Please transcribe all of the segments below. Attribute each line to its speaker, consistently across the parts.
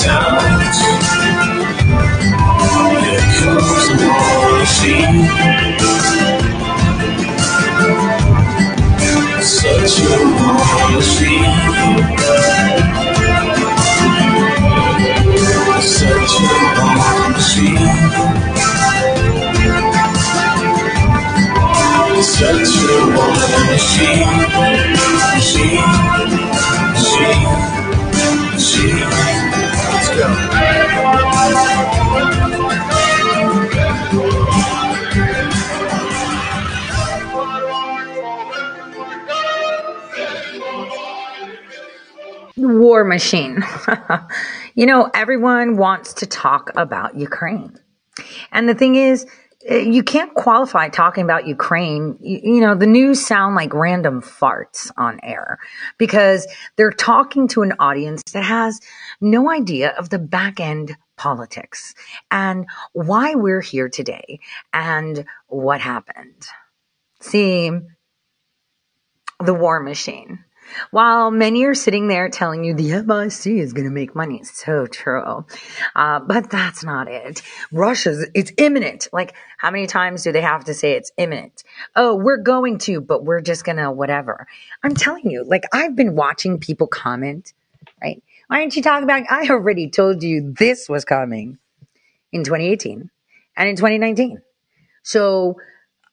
Speaker 1: Such a wonderful Such a wonderful Such a
Speaker 2: war machine. you know, everyone wants to talk about Ukraine. And the thing is, eh, you can't qualify talking about Ukraine. You, you, know, the news sound like random farts on air because they're talking to an audience that has no idea of the back end politics and why we're here today and what happened. See, the war machine. While many are sitting there telling you the MIC is going to make money, so true. Uh, but that's not it. Russia's, it's imminent. Like, how many times do they have to say it's imminent? Oh, we're going to, but we're just going to whatever. I'm telling you, like, I've been watching people comment, right? Why aren't you talking about, I already told you this was coming in 2018 and in 2019. So,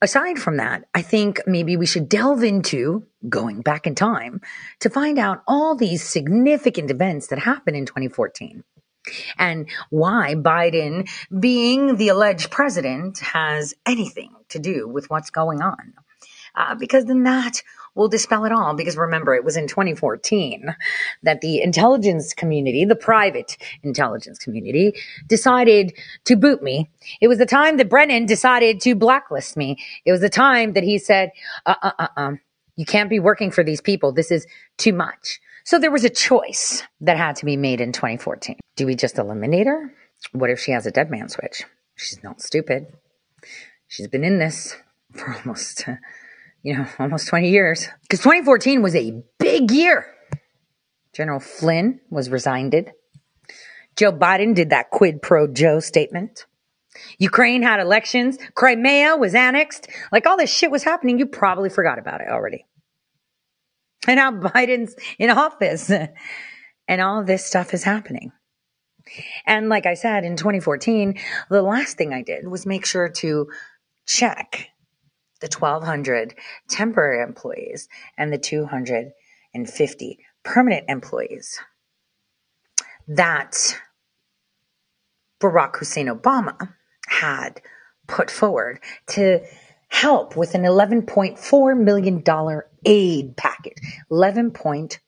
Speaker 2: aside from that, I think maybe we should delve into going back in time to find out all these significant events that happened in 2014 and why Biden, being the alleged president, has anything to do with what's going on. Uh, because then that will dispel it all. Because remember, it was in 2014 that the intelligence community, the private intelligence community, decided to boot me. It was the time that Brennan decided to blacklist me. It was the time that he said, uh, uh, uh, uh, you can't be working for these people. This is too much. So there was a choice that had to be made in 2014. Do we just eliminate her? What if she has a dead man switch? She's not stupid. She's been in this for almost, you know, almost 20 years. Because 2014 was a big year. General Flynn was resigned. Joe Biden did that quid pro Joe statement. Ukraine had elections. Crimea was annexed. Like all this shit was happening. You probably forgot about it already. And now Biden's in office and all this stuff is happening. And like I said, in 2014, the last thing I did was make sure to check the 1,200 temporary employees and the 250 permanent employees that Barack Hussein Obama had put forward to help with an $11.4 million aid package. 11.4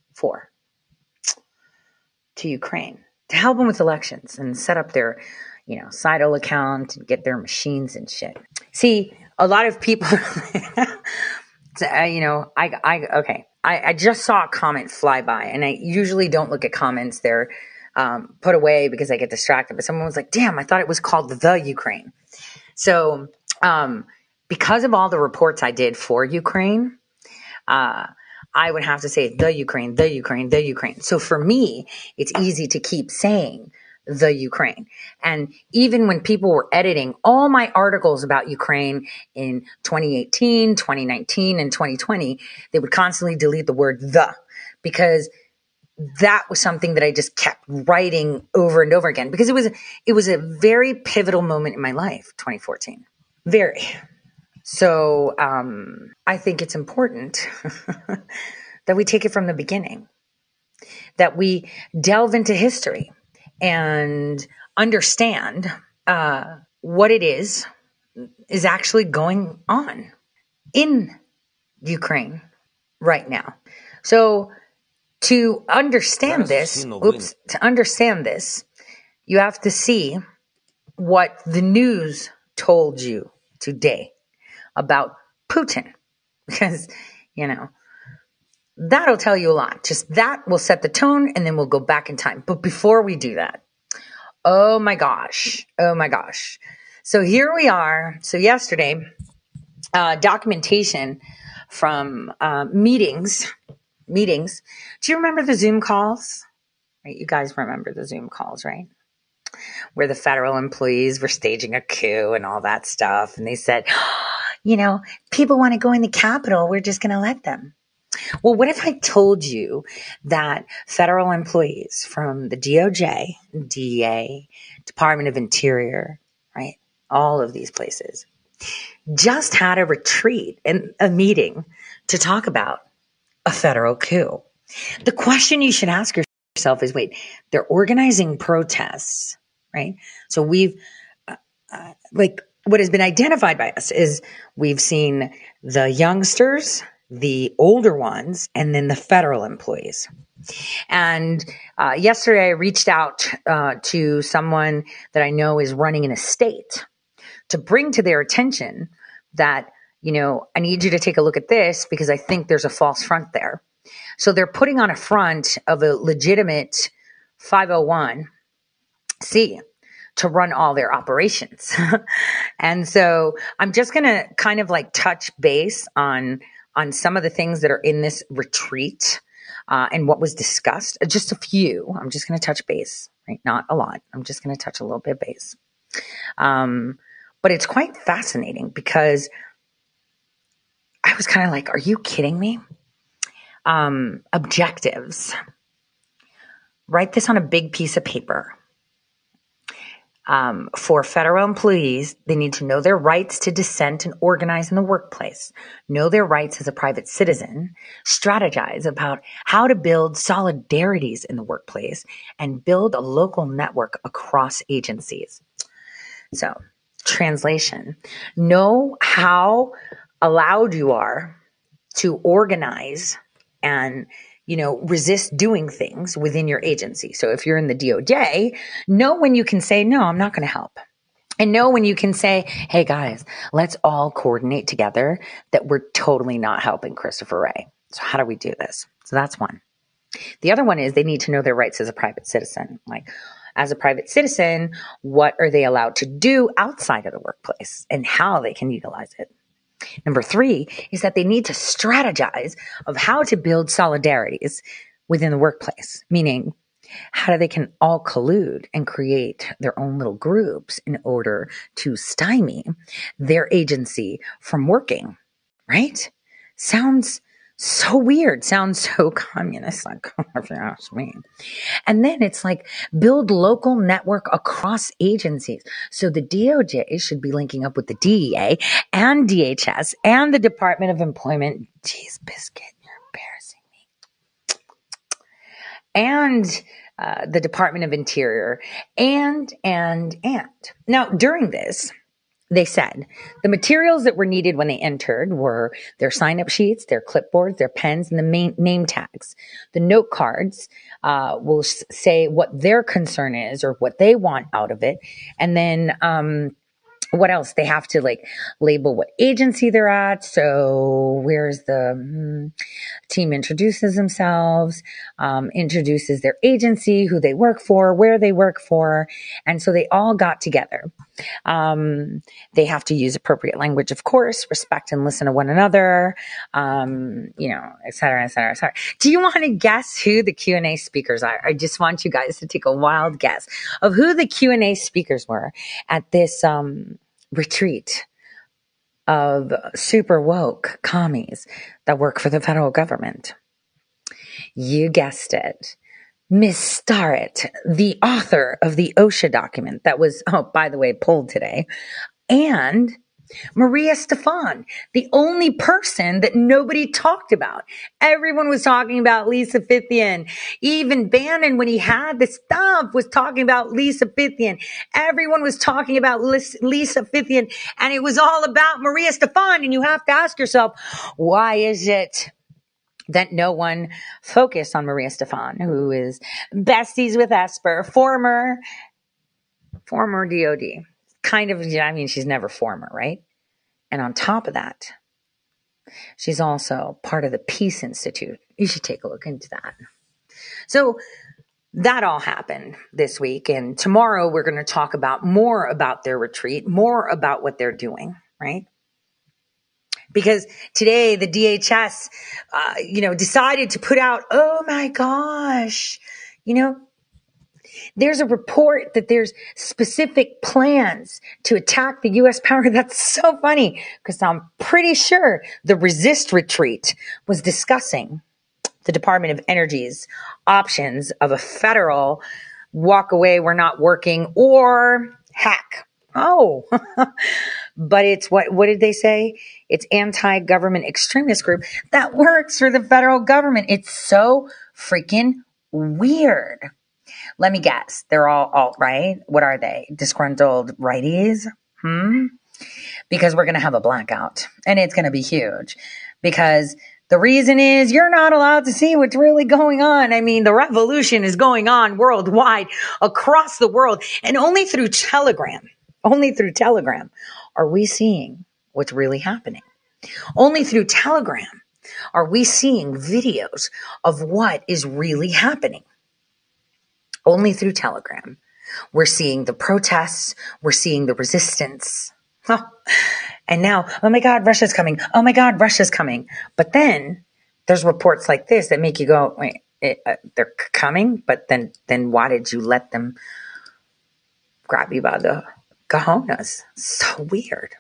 Speaker 2: to Ukraine to help them with elections and set up their, you know, Sidle account and get their machines and shit. See, a lot of people, you know, I, I, okay. I, I just saw a comment fly by and I usually don't look at comments. They're, um, put away because I get distracted. But someone was like, damn, I thought it was called the Ukraine. So, um, because of all the reports I did for Ukraine, uh, I would have to say the Ukraine, the Ukraine, the Ukraine. So for me, it's easy to keep saying the Ukraine. And even when people were editing all my articles about Ukraine in 2018, 2019, and 2020, they would constantly delete the word the because that was something that I just kept writing over and over again because it was it was a very pivotal moment in my life, 2014. Very. So um, I think it's important that we take it from the beginning, that we delve into history and understand uh, what it is is actually going on in Ukraine right now. So to understand this, oops, to understand this, you have to see what the news told you today about Putin. Because, you know, that'll tell you a lot. Just that will set the tone and then we'll go back in time. But before we do that, oh my gosh, oh my gosh. So here we are. So yesterday, uh, documentation from uh, meetings meetings. Do you remember the Zoom calls? Right, you guys remember the Zoom calls, right? Where the federal employees were staging a coup and all that stuff. And they said, oh, you know, people want to go in the Capitol. We're just going to let them. Well, what if I told you that federal employees from the DOJ, DEA, Department of Interior, right? All of these places just had a retreat and a meeting to talk about a federal coup. The question you should ask yourself is wait, they're organizing protests, right? So we've, uh, uh, like, what has been identified by us is we've seen the youngsters, the older ones, and then the federal employees. And uh, yesterday, I reached out uh, to someone that I know is running an estate to bring to their attention that, you know, I need you to take a look at this because I think there's a false front there. So they're putting on a front of a legitimate 501c to run all their operations. and so I'm just going to kind of like touch base on on some of the things that are in this retreat uh, and what was discussed. Just a few. I'm just going to touch base, right? Not a lot. I'm just going to touch a little bit base. Um, but it's quite fascinating because I was kind of like, are you kidding me? Um, objectives. Write this on a big piece of paper. Um, for federal employees, they need to know their rights to dissent and organize in the workplace, know their rights as a private citizen, strategize about how to build solidarities in the workplace, and build a local network across agencies. So, translation know how allowed you are to organize and you know, resist doing things within your agency. So if you're in the DOJ, know when you can say, no, I'm not going to help. And know when you can say, hey guys, let's all coordinate together that we're totally not helping Christopher Wray. So how do we do this? So that's one. The other one is they need to know their rights as a private citizen. Like, as a private citizen, what are they allowed to do outside of the workplace and how they can utilize it? Number three is that they need to strategize of how to build solidarities within the workplace, meaning how do they can all collude and create their own little groups in order to stymie their agency from working, right? Sounds so weird, sounds so communist, like if you ask me. And then it's like build local network across agencies. So the DOJ should be linking up with the DEA and DHS and the Department of Employment. Jeez, biscuit, you're embarrassing me. And uh, the Department of Interior, and and and now during this, they said the materials that were needed when they entered were their sign up sheets, their clipboards, their pens, and the main name tags. The note cards uh, will say what their concern is or what they want out of it. And then um, what else? They have to like label what agency they're at. So where's the hmm, team introduces themselves, um, introduces their agency, who they work for, where they work for. And so they all got together. Um, they have to use appropriate language, of course, respect and listen to one another, um, you know, et cetera, et cetera, et cetera. Do you want to guess who the Q&A speakers are? I just want you guys to take a wild guess of who the Q&A speakers were at this, um, retreat of super woke commies that work for the federal government. You guessed it. Miss Starrett, the author of the OSHA document that was, oh, by the way, pulled today, and Maria Stephan, the only person that nobody talked about. Everyone was talking about Lisa Fithian. Even Bannon, when he had the stuff, was talking about Lisa Fithian. Everyone was talking about Lisa Fithian, and it was all about Maria Stephan. And you have to ask yourself, why is it that no one focused on Maria Stephan, who is besties with Esper, former, former DOD kind of, I mean, she's never former, right? And on top of that, she's also part of the Peace Institute. You should take a look into that. So that all happened this week. And tomorrow we're going to talk about more about their retreat, more about what they're doing, right? Because today the DHS, uh, you know, decided to put out, oh my gosh, you know, there's a report that there's specific plans to attack the U.S. power. That's so funny because I'm pretty sure the resist retreat was discussing the Department of Energy's options of a federal walk away, we're not working or hack. Oh, but it's what, what did they say? It's anti-government extremist group that works for the federal government. It's so freaking weird. Let me guess. They're all alt right. What are they? Disgruntled righties? Hmm? Because we're going to have a blackout and it's going to be huge because the reason is you're not allowed to see what's really going on. I mean, the revolution is going on worldwide across the world and only through Telegram, only through Telegram are we seeing what's really happening. Only through Telegram are we seeing videos of what is really happening. Only through Telegram. We're seeing the protests. We're seeing the resistance. Oh, and now, oh my God, Russia's coming. Oh my God, Russia's coming. But then there's reports like this that make you go, wait, it, uh, they're coming, but then, then why did you let them grab you by the cojones? So weird.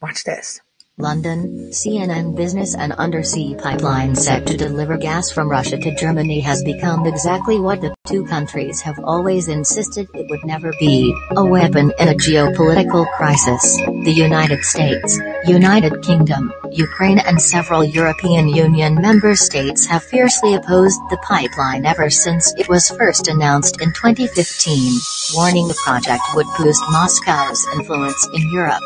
Speaker 2: Watch this.
Speaker 3: London, CNN Business and undersea pipeline set to deliver gas from Russia to Germany has become exactly what the two countries have always insisted it would never be, a weapon in a geopolitical crisis. The United States, United Kingdom, Ukraine and several European Union member states have fiercely opposed the pipeline ever since it was first announced in 2015, warning the project would boost Moscow's influence in Europe.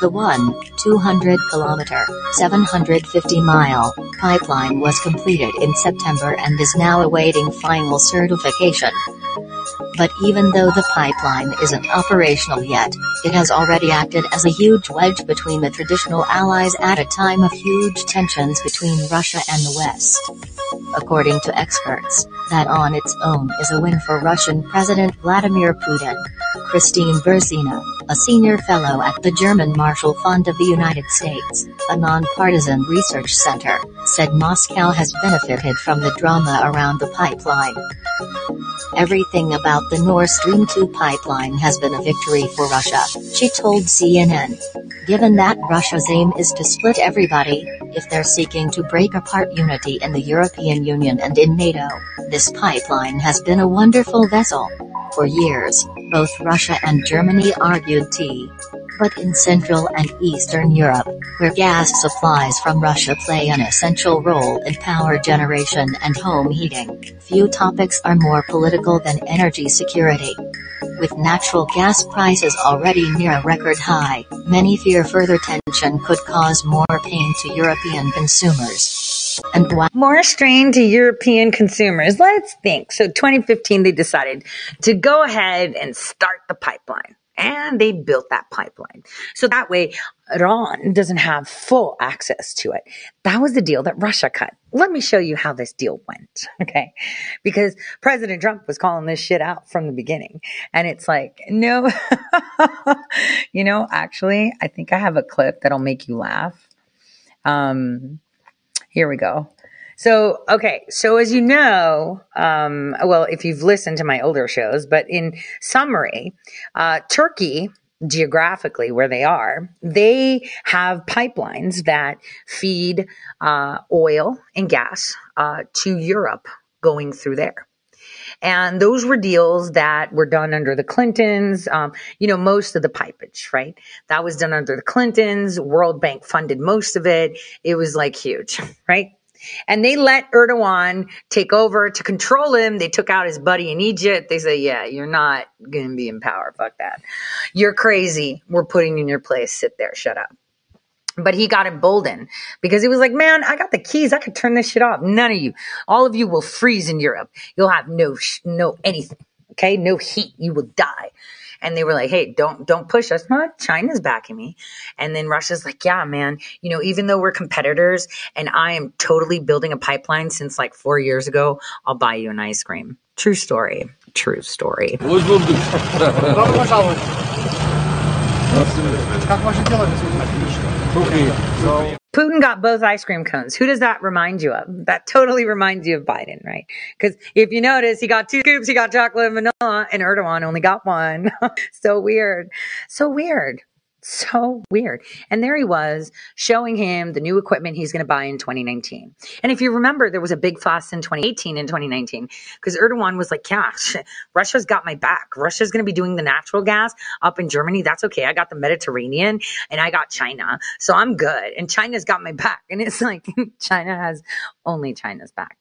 Speaker 3: The 1, 200 kilometer, 750 mile pipeline was completed in September and is now awaiting final certification. But even though the pipeline isn't operational yet, it has already acted as a huge wedge between the traditional allies at a time of huge tensions between Russia and the West. According to experts, that on its own is a win for Russian President Vladimir Putin. Kristine Berzina, a senior fellow at the German Marshall Fund of the United States, a nonpartisan research center, said Moscow has benefited from the drama around the pipeline. Everything about the Nord Stream 2 pipeline has been a victory for Russia, she told CNN. Given that Russia's aim is to split everybody, if they're seeking to break apart unity in the European Union and in NATO, this pipeline has been a wonderful vessel. For years, both Russia and Germany argued T. But in Central and Eastern Europe, where gas supplies from Russia play an essential role in power generation and home heating, few topics are more political than energy security. With natural gas prices already near a record high, many fear further tension could cause more pain to European consumers. And
Speaker 2: More strain to European consumers. Let's think. So 2015, they decided to go ahead and start the pipeline. And they built that pipeline. So that way, Iran doesn't have full access to it. That was the deal that Russia cut. Let me show you how this deal went. Okay. Because President Trump was calling this shit out from the beginning. And it's like, no, you know, actually, I think I have a clip that'll make you laugh. Um, here we go. So, okay. So as you know, um, well, if you've listened to my older shows, but in summary, uh, Turkey, geographically where they are, they have pipelines that feed, uh, oil and gas, uh, to Europe going through there. And those were deals that were done under the Clintons. Um, you know, most of the pipage, right? That was done under the Clintons. World Bank funded most of it. It was like huge, right? And they let Erdogan take over to control him. They took out his buddy in Egypt. They say, yeah, you're not going to be in power. Fuck that. You're crazy. We're putting you in your place. Sit there. Shut up. But he got emboldened because he was like, man, I got the keys. I could turn this shit off. None of you, all of you will freeze in Europe. You'll have no, sh- no anything. Okay. No heat. You will die. And they were like, hey, don't, don't push us. No, China's backing me. And then Russia's like, yeah, man, you know, even though we're competitors and I am totally building a pipeline since like four years ago, I'll buy you an ice cream. True story. True story. Putin got both ice cream cones. Who does that remind you of? That totally reminds you of Biden, right? Because if you notice, he got two scoops, he got chocolate and vanilla, and Erdogan only got one. so weird. So weird. So weird. And there he was showing him the new equipment he's going to buy in 2019. And if you remember, there was a big fuss in 2018 and 2019 because Erdogan was like, yeah, Russia's got my back. Russia's going to be doing the natural gas up in Germany. That's okay. I got the Mediterranean and I got China. So I'm good. And China's got my back. And it's like China has only China's back.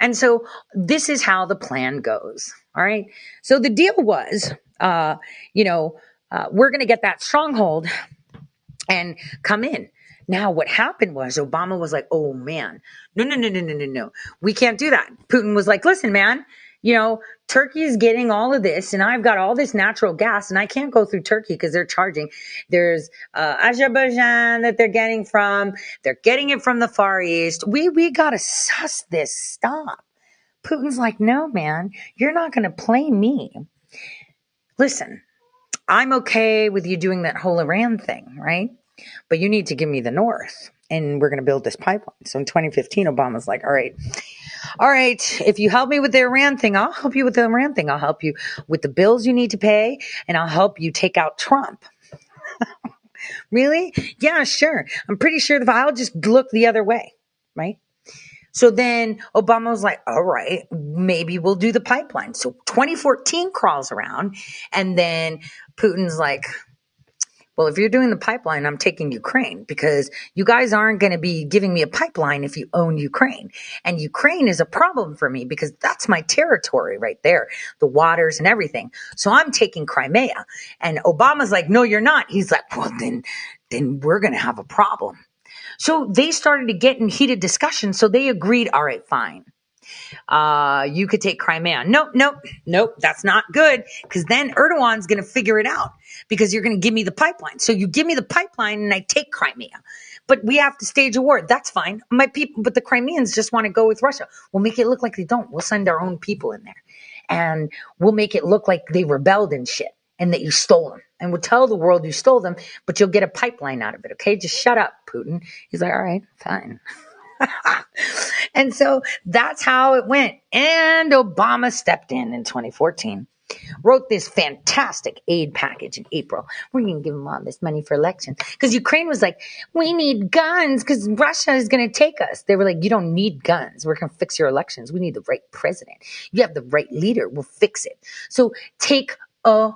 Speaker 2: And so this is how the plan goes. All right. So the deal was, uh, you know, uh, we're going to get that stronghold and come in. Now, what happened was Obama was like, oh man, no, no, no, no, no, no, no. We can't do that. Putin was like, listen, man, you know, Turkey is getting all of this and I've got all this natural gas and I can't go through Turkey because they're charging. There's uh, Azerbaijan that they're getting from. They're getting it from the Far East. We, we got to suss this. Stop. Putin's like, no, man, you're not going to play me. Listen, I'm okay with you doing that whole Iran thing, right? But you need to give me the North and we're going to build this pipeline. So in 2015, Obama's like, all right, all right, if you help me with the Iran thing, I'll help you with the Iran thing. I'll help you with the bills you need to pay and I'll help you take out Trump. really? Yeah, sure. I'm pretty sure that I'll just look the other way, right? So then Obama was like, all right, maybe we'll do the pipeline. So 2014 crawls around and then Putin's like, well, if you're doing the pipeline, I'm taking Ukraine because you guys aren't going to be giving me a pipeline if you own Ukraine. And Ukraine is a problem for me because that's my territory right there, the waters and everything. So I'm taking Crimea. And Obama's like, no, you're not. He's like, well, then, then we're going to have a problem. So they started to get in heated discussion. So they agreed, all right, fine. Uh, you could take Crimea. Nope, nope, nope. That's not good because then Erdogan's going to figure it out because you're going to give me the pipeline. So you give me the pipeline and I take Crimea. But we have to stage a war. That's fine. My people, but the Crimeans just want to go with Russia. We'll make it look like they don't. We'll send our own people in there and we'll make it look like they rebelled and shit and that you stole them. And we'll tell the world you stole them, but you'll get a pipeline out of it. Okay. Just shut up, Putin. He's like, all right, fine. and so that's how it went. And Obama stepped in in 2014 wrote this fantastic aid package in April. We're going to give them all this money for elections. Because Ukraine was like, we need guns because Russia is going to take us. They were like, you don't need guns. We're going to fix your elections. We need the right president. You have the right leader. We'll fix it. So take a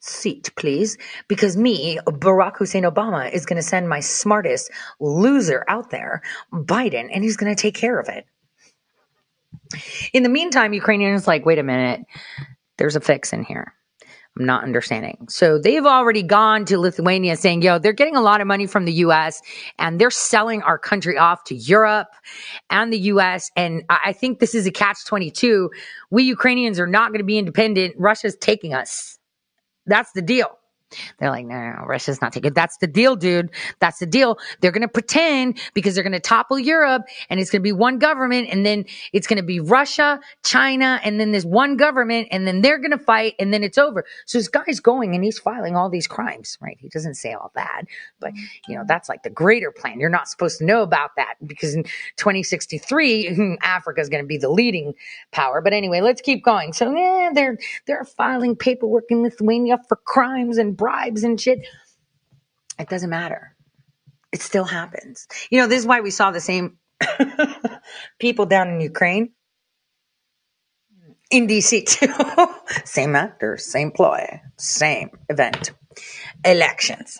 Speaker 2: seat, please, because me, Barack Hussein Obama, is going to send my smartest loser out there, Biden, and he's going to take care of it. In the meantime, Ukrainians like, wait a minute, there's a fix in here. I'm not understanding. So they've already gone to Lithuania saying, yo, they're getting a lot of money from the US and they're selling our country off to Europe and the US. And I think this is a catch 22. We Ukrainians are not going to be independent. Russia's taking us. That's the deal. They're like, no, no, no, Russia's not taking. It. That's the deal, dude. That's the deal. They're going to pretend because they're going to topple Europe and it's going to be one government and then it's going to be Russia, China, and then there's one government and then they're going to fight and then it's over. So this guy's going and he's filing all these crimes, right? He doesn't say all that, but you know, that's like the greater plan. You're not supposed to know about that because in 2063, Africa is going to be the leading power. But anyway, let's keep going. So yeah, they're, they're filing paperwork in Lithuania for crimes and bribes and shit. It doesn't matter. It still happens. You know, this is why we saw the same people down in Ukraine in DC too. same actors, same ploy, same event. Elections.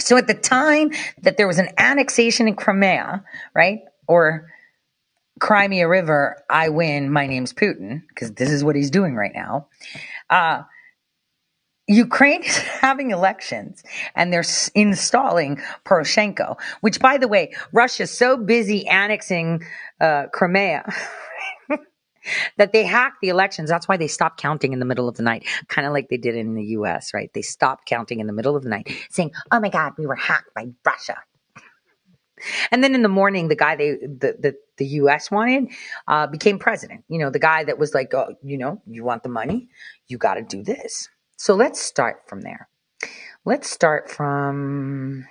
Speaker 2: So at the time that there was an annexation in Crimea, right? Or Crimea River, I win, my name's Putin, because this is what he's doing right now. Uh, Ukraine is having elections and they're installing Poroshenko, which by the way, Russia's so busy annexing uh, Crimea that they hacked the elections. That's why they stopped counting in the middle of the night, kind of like they did in the US, right? They stopped counting in the middle of the night saying, Oh my God, we were hacked by Russia. And then in the morning, the guy they the the, the U.S. wanted uh, became president. You know, the guy that was like, oh, you know, you want the money, you got to do this. So let's start from there. Let's start from,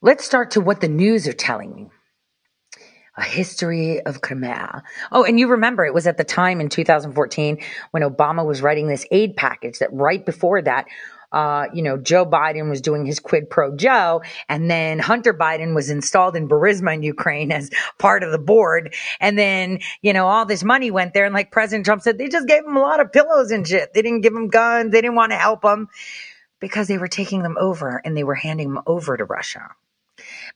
Speaker 2: let's start to what the news are telling me. A history of Crimea. Oh, and you remember it was at the time in 2014 when Obama was writing this aid package that right before that, uh, you know, Joe Biden was doing his quid pro Joe, and then Hunter Biden was installed in Burisma in Ukraine as part of the board. And then, you know, all this money went there. And like President Trump said, they just gave him a lot of pillows and shit. They didn't give him guns. They didn't want to help him because they were taking them over and they were handing them over to Russia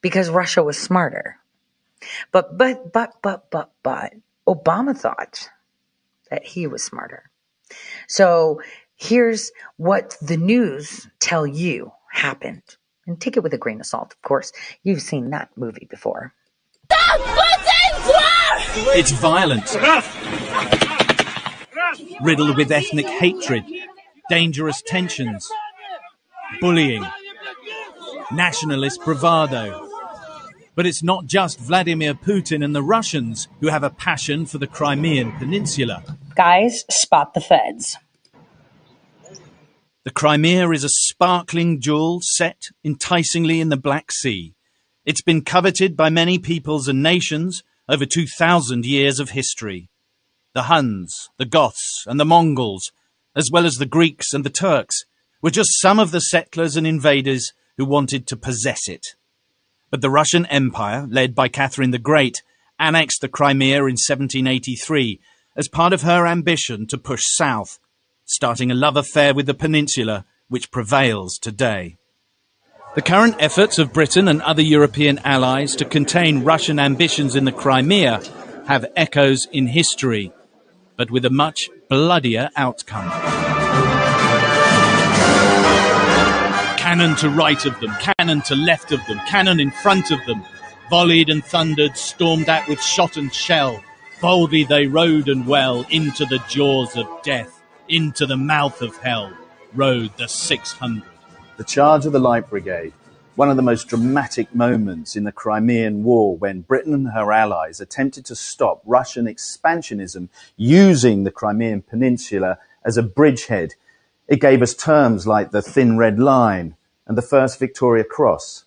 Speaker 2: because Russia was smarter. But, but, but, but, but, but Obama thought that he was smarter. So here's what the news tell you happened. And take it with a grain of salt, of course. You've seen that movie before.
Speaker 4: It's violent, riddled with ethnic hatred, dangerous tensions, bullying, nationalist bravado. But it's not just Vladimir Putin and the Russians who have a passion for the Crimean Peninsula.
Speaker 2: Guys, spot the feds.
Speaker 4: The Crimea is a sparkling jewel set enticingly in the Black Sea. It's been coveted by many peoples and nations over 2,000 years of history. The Huns, the Goths, and the Mongols, as well as the Greeks and the Turks, were just some of the settlers and invaders who wanted to possess it. But the Russian Empire, led by Catherine the Great, annexed the Crimea in 1783 as part of her ambition to push south, starting a love affair with the peninsula which prevails today. The current efforts of Britain and other European allies to contain Russian ambitions in the Crimea have echoes in history, but with a much bloodier outcome. Cannon to right of them, cannon to left of them, cannon in front of them, volleyed and thundered, stormed at with shot and shell. Boldly they rode and well into the jaws of death, into the mouth of hell, rode the 600.
Speaker 5: The charge of the Light Brigade, one of the most dramatic moments in the Crimean War when Britain and her allies attempted to stop Russian expansionism using the Crimean Peninsula as a bridgehead. It gave us terms like the Thin Red Line and the First Victoria Cross.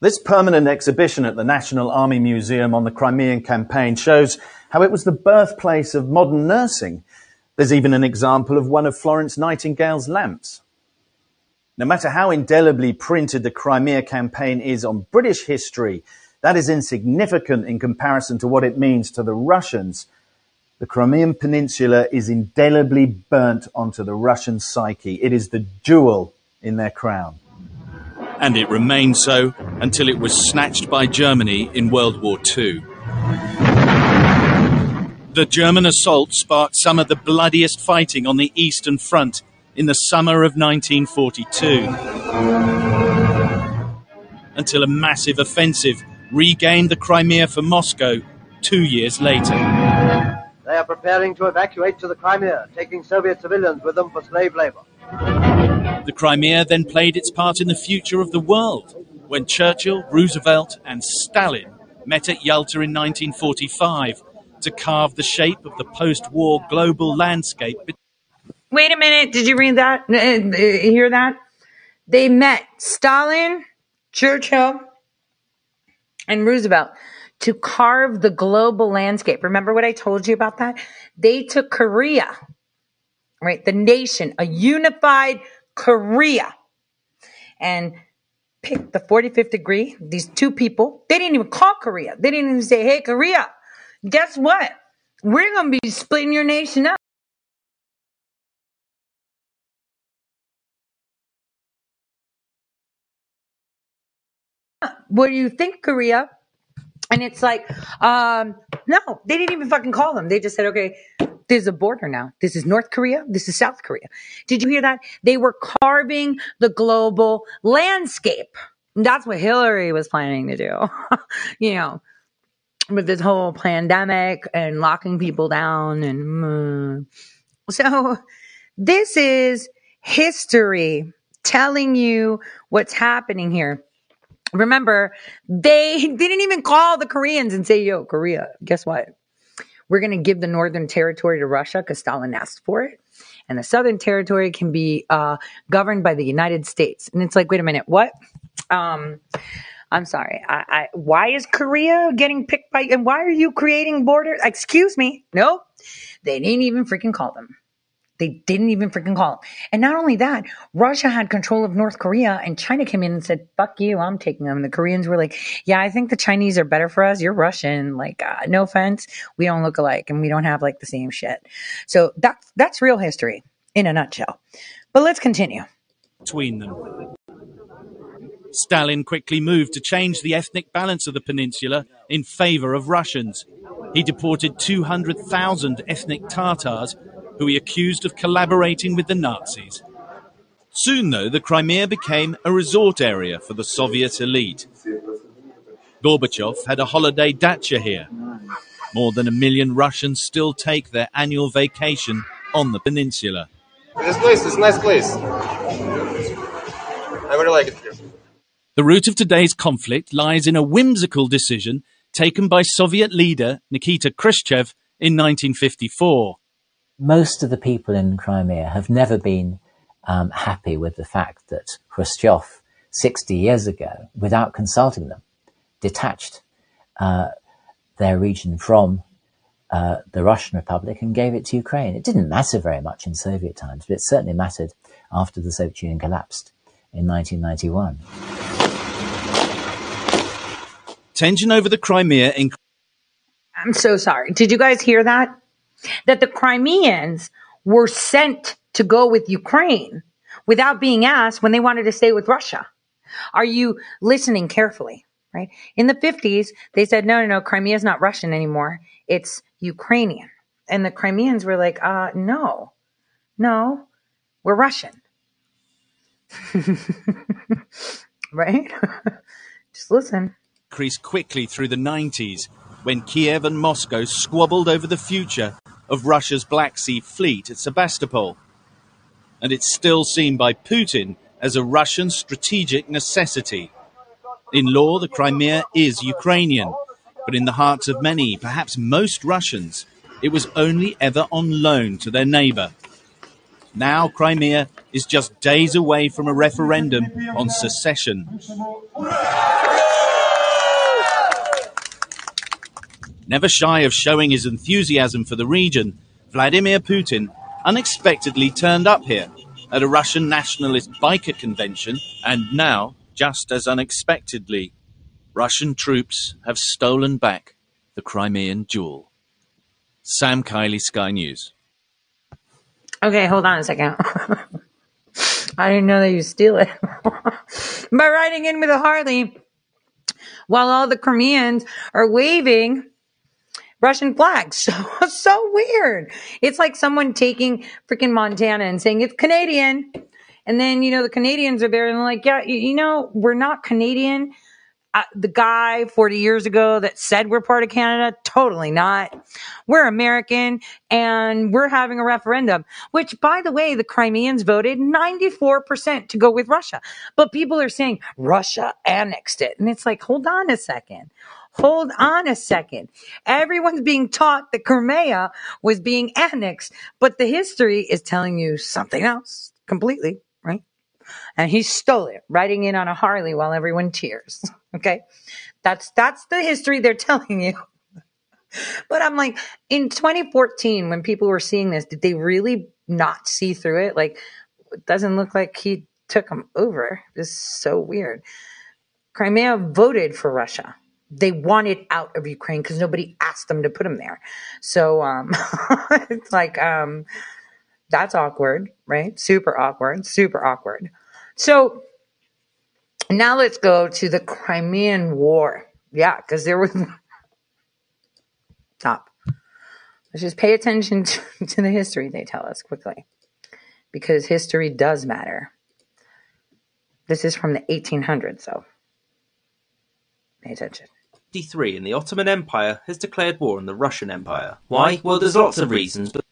Speaker 5: This permanent exhibition at the National Army Museum on the Crimean campaign shows how it was the birthplace of modern nursing. There's even an example of one of Florence Nightingale's lamps. No matter how indelibly printed the Crimea campaign is on British history, that is insignificant in comparison to what it means to the Russians. The Crimean Peninsula is indelibly burnt onto the Russian psyche. It is the jewel in their crown.
Speaker 4: and it remained so until it was snatched by Germany in World War II. The German assault sparked some of the bloodiest fighting on the Eastern Front in the summer of 1942 until a massive offensive regained the Crimea for Moscow two years later.
Speaker 6: They are preparing to evacuate to the Crimea, taking Soviet civilians with them for slave labor.
Speaker 4: The Crimea then played its part in the future of the world when Churchill, Roosevelt, and Stalin met at Yalta in 1945 to carve the shape of the post war global landscape.
Speaker 2: Wait a minute. Did you read that? Uh, Hear that? They met Stalin, Churchill, and Roosevelt to carve the global landscape. Remember what I told you about that? They took Korea, right? The nation, a unified Korea, and picked the 45th degree. These two people, they didn't even call Korea. They didn't even say, hey, Korea, guess what? We're going to be splitting your nation up. What do you think, Korea? And it's like, um, no, they didn't even fucking call them. They just said, okay, there's a border now. This is North Korea. This is South Korea. Did you hear that? They were carving the global landscape. And That's what Hillary was planning to do. you know, with this whole pandemic and locking people down and mm. so this is history telling you what's happening here. Remember, they didn't even call the Koreans and say, yo, Korea, guess what? We're going to give the Northern Territory to Russia because Stalin asked for it. And the Southern Territory can be uh, governed by the United States. And it's like, wait a minute, what? Um, I'm sorry. I, I, why is Korea getting picked by, and why are you creating borders? Excuse me. No, they didn't even freaking call them. They didn't even freaking call him. And not only that, Russia had control of North Korea and China came in and said, fuck you, I'm taking them. And the Koreans were like, yeah, I think the Chinese are better for us. You're Russian. Like, uh, no offense. We don't look alike and we don't have like the same shit. So that's, that's real history in a nutshell. But let's continue.
Speaker 4: between them. Stalin quickly moved to change the ethnic balance of the peninsula in favor of Russians. He deported 200,000 ethnic Tatars who he accused of collaborating with the Nazis. Soon, though, the Crimea became a resort area for the Soviet elite. Gorbachev had a holiday dacha here. More than a million Russians still take their annual vacation on the peninsula.
Speaker 7: This place is a nice place. I really like it here.
Speaker 4: The root of today's conflict lies in a whimsical decision taken by Soviet leader Nikita Khrushchev in 1954.
Speaker 8: most of the people in Crimea have never been um, happy with the fact that Khrushchev, 60 years ago, without consulting them, detached uh, their region from uh, the Russian Republic and gave it to Ukraine. It didn't matter very much in Soviet times, but it certainly mattered after the Soviet Union collapsed in 1991.
Speaker 4: Tension over the Crimea in
Speaker 2: I'm so sorry. Did you guys hear that? That the Crimeans were sent to go with Ukraine without being asked when they wanted to stay with Russia. Are you listening carefully? Right? In the 50s, they said, no, no, no, Crimea is not Russian anymore. It's Ukrainian. And the Crimeans were like, uh, no, no, we're Russian. right? Just listen.
Speaker 4: Increased quickly through the 90s when Kiev and Moscow squabbled over the future of Russia's Black Sea fleet at Sebastopol. And it's still seen by Putin as a Russian strategic necessity. In law, the Crimea is Ukrainian, but in the hearts of many, perhaps most Russians, it was only ever on loan to their neighbour. Now Crimea is just days away from a referendum on secession. Never shy of showing his enthusiasm for the region, Vladimir Putin unexpectedly turned up here at a Russian nationalist biker convention, and now, just as unexpectedly, Russian troops have stolen back the Crimean jewel. Sam Kiley, Sky News.
Speaker 2: Okay, hold on a second. I didn't know that you steal it. By riding in with a Harley while all the Crimeans are waving Russian flags. So, so weird. It's like someone taking freaking Montana and saying it's Canadian. And then, you know, the Canadians are there and like, yeah, you, you know, we're not Canadian. Uh, the guy 40 years ago that said we're part of Canada, totally not. We're American and we're having a referendum, which by the way, the Crimeans voted 94% to go with Russia. But people are saying Russia annexed it. And it's like, hold on a second. Hold on a second. Everyone's being taught that Crimea was being annexed, but the history is telling you something else completely, right? And he stole it, riding in on a Harley while everyone cheers. Okay. That's, that's the history they're telling you. But I'm like, in 2014, when people were seeing this, did they really not see through it? Like, it doesn't look like he took them over. It's so weird. Crimea voted for Russia. They wanted out of Ukraine because nobody asked them to put them there. So um, it's like um, that's awkward, right? Super awkward, super awkward. So now let's go to the Crimean War. Yeah, because there was stop. Let's just pay attention to, to the history they tell us quickly, because history does matter. This is from the 1800s, so pay attention.
Speaker 9: 1953 and the Ottoman Empire has declared war on the Russian Empire. Why? Well, there's lots of reasons, but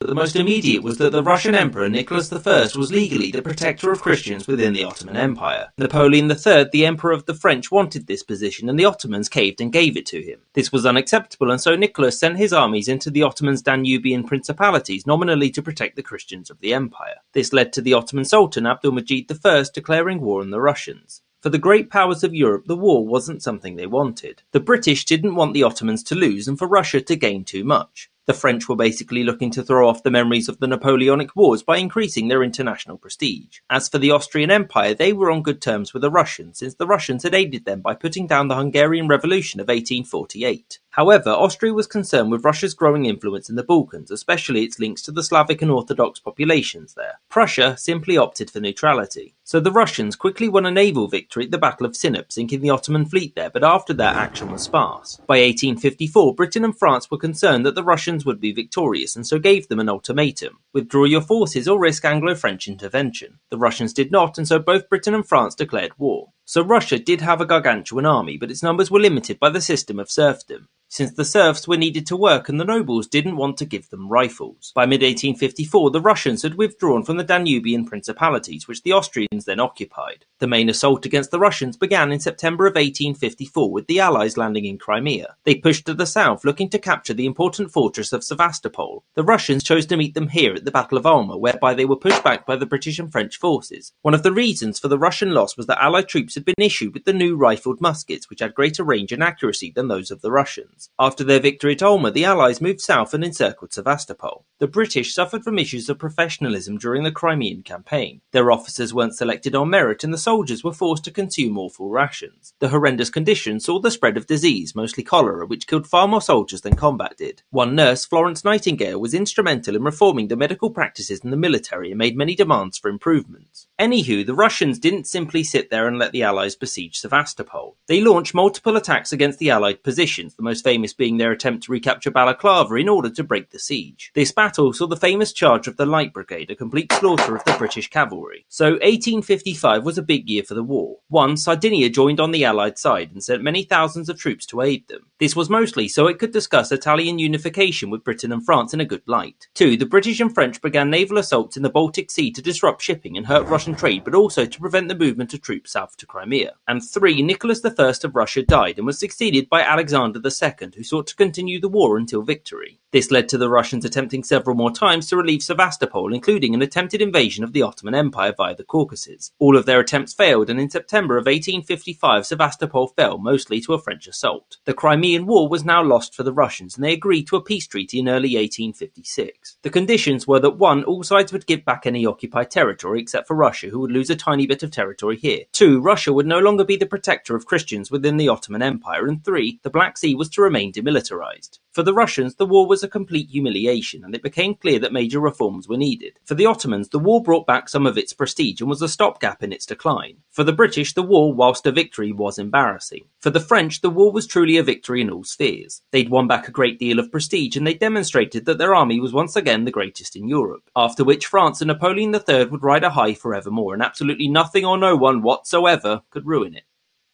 Speaker 9: the most immediate was that the Russian Emperor Nicholas I was legally the protector of Christians within the Ottoman Empire. Napoleon III, the Emperor of the French, wanted this position and the Ottomans caved and gave it to him. This was unacceptable and so Nicholas sent his armies into the Ottomans' Danubian principalities nominally to protect the Christians of the empire. This led to the Ottoman Sultan Abdulmajid I declaring war on the Russians. For the great powers of Europe, the war wasn't something they wanted. The British didn't want the Ottomans to lose and for Russia to gain too much. The French were basically looking to throw off the memories of the Napoleonic Wars by increasing their international prestige. As for the Austrian Empire, they were on good terms with the Russians, since the Russians had aided them by putting down the Hungarian Revolution of 1848. However, Austria was concerned with Russia's growing influence in the Balkans, especially its links to the Slavic and Orthodox populations there. Prussia simply opted for neutrality. So the Russians quickly won a naval victory at the Battle of Sinop, sinking the Ottoman fleet there, but after that action was sparse. By 1854, Britain and France were concerned that the Russians would be victorious and so gave them an ultimatum. Withdraw your forces or risk Anglo-French intervention. The Russians did not, and so both Britain and France declared war. So Russia did have a gargantuan army, but its numbers were limited by the system of serfdom since the serfs were needed to work and the nobles didn't want to give them rifles. By mid-1854, the Russians had withdrawn from the Danubian principalities, which the Austrians then occupied. The main assault against the Russians began in September of 1854 with the Allies landing in Crimea. They pushed to the south, looking to capture the important fortress of Sevastopol. The Russians chose to meet them here at the Battle of Alma, whereby they were pushed back by the British and French forces. One of the reasons for the Russian loss was that Allied troops had been issued with the new rifled muskets, which had greater range and accuracy than those of the Russians. After their victory at Alma, the Allies moved south and encircled Sevastopol. The British suffered from issues of professionalism during the Crimean campaign. Their officers weren't selected on merit and the soldiers were forced to consume awful rations. The horrendous conditions saw the spread of disease, mostly cholera, which killed far more soldiers than combat did. One nurse, Florence Nightingale, was instrumental in reforming the medical practices in the military and made many demands for improvements. Anywho, the Russians didn't simply sit there and let the Allies besiege Sevastopol. They launched multiple attacks against the Allied positions, the most famous being their attempt to recapture Balaclava in order to break the siege. This battle saw the famous charge of the Light Brigade, a complete slaughter of the British cavalry. So 1855 was a big year for the war. One, Sardinia joined on the Allied side and sent many thousands of troops to aid them. This was mostly so it could discuss Italian unification with Britain and France in a good light. Two, the British and French began naval assaults in the Baltic Sea to disrupt shipping and hurt Russian trade, but also to prevent the movement of troops south to Crimea. And three, Nicholas I of Russia died and was succeeded by Alexander II, who sought to continue the war until victory. This led to the Russians attempting several more times to relieve Sevastopol, including an attempted invasion of the Ottoman Empire via the Caucasus. All of their attempts failed, and in September of 1855 Sevastopol fell, mostly to a French assault. The Crimean War was now lost for the Russians, and they agreed to a peace treaty in early 1856. The conditions were that one, all sides would give back any occupied territory except for Russia, who would lose a tiny bit of territory here. Two, Russia would no longer be the protector of Christians within the Ottoman Empire, and three, the Black Sea was to remain demilitarized. For the Russians, the war was a complete humiliation, and it became clear that major reforms were needed. For the Ottomans, the war brought back some of its prestige and was a stopgap in its decline. For the British, the war, whilst a victory, was embarrassing. For the French, the war was truly a victory in all spheres. They'd won back a great deal of prestige, and they demonstrated that their army was once again the greatest in Europe. After which France and Napoleon III would ride a high forevermore, and absolutely nothing or no one whatsoever could ruin it.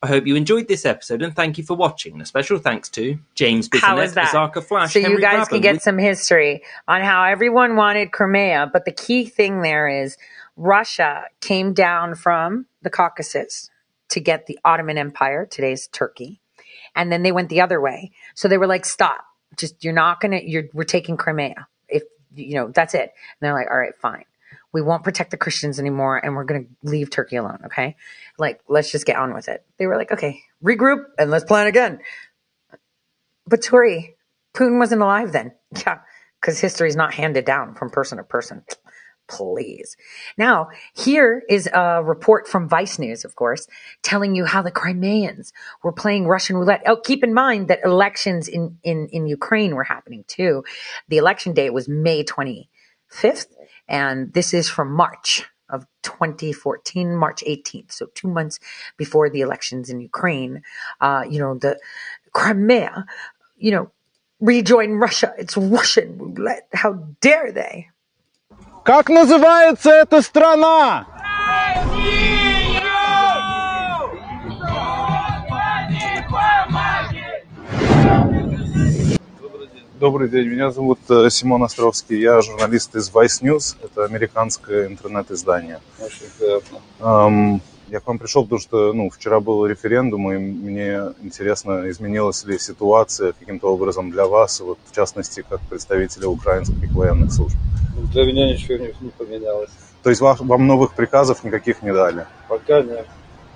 Speaker 9: I hope you enjoyed this episode and thank you for watching. And a special thanks to James Bissonette? Azarka Flash,
Speaker 2: so
Speaker 9: Henry
Speaker 2: you guys
Speaker 9: Brabham,
Speaker 2: can get some history on how everyone wanted Crimea, but the key thing there is Russia came down from the Caucasus to get the Ottoman Empire, today's Turkey, and then they went the other way. So they were like, "Stop! Just you're not gonna. You're we're taking Crimea. If you know that's it." And they're like, "All right, fine." We won't protect the Christians anymore and we're going to leave Turkey alone. Okay. Like, let's just get on with it. They were like, okay, regroup and let's plan again. But Tori, Putin wasn't alive then. Yeah, because history is not handed down from person to person. Please. Now, here is a report from Vice News, of course, telling you how the Crimeans were playing Russian roulette. Oh, keep in mind that elections in, in, in Ukraine were happening too. The election date was May 25th, and this is from March of 2014, March 18th. So two months before the elections in Ukraine. Uh, you know, the Crimea, you know, rejoin Russia. It's Russian roulette. How dare they?
Speaker 10: Как называется эта страна?
Speaker 11: Добрый день, меня зовут э, Симон Островский, я журналист из Vice News, это американское интернет-издание.
Speaker 12: Очень приятно.
Speaker 11: Эм, я к вам пришел, потому что ну, вчера был референдум, и мне интересно, изменилась ли ситуация каким-то образом для вас, вот, в частности, как представителя украинских военных служб.
Speaker 12: Для меня ничего не, не поменялось.
Speaker 11: То есть вам, вам новых приказов никаких не дали?
Speaker 12: Пока нет.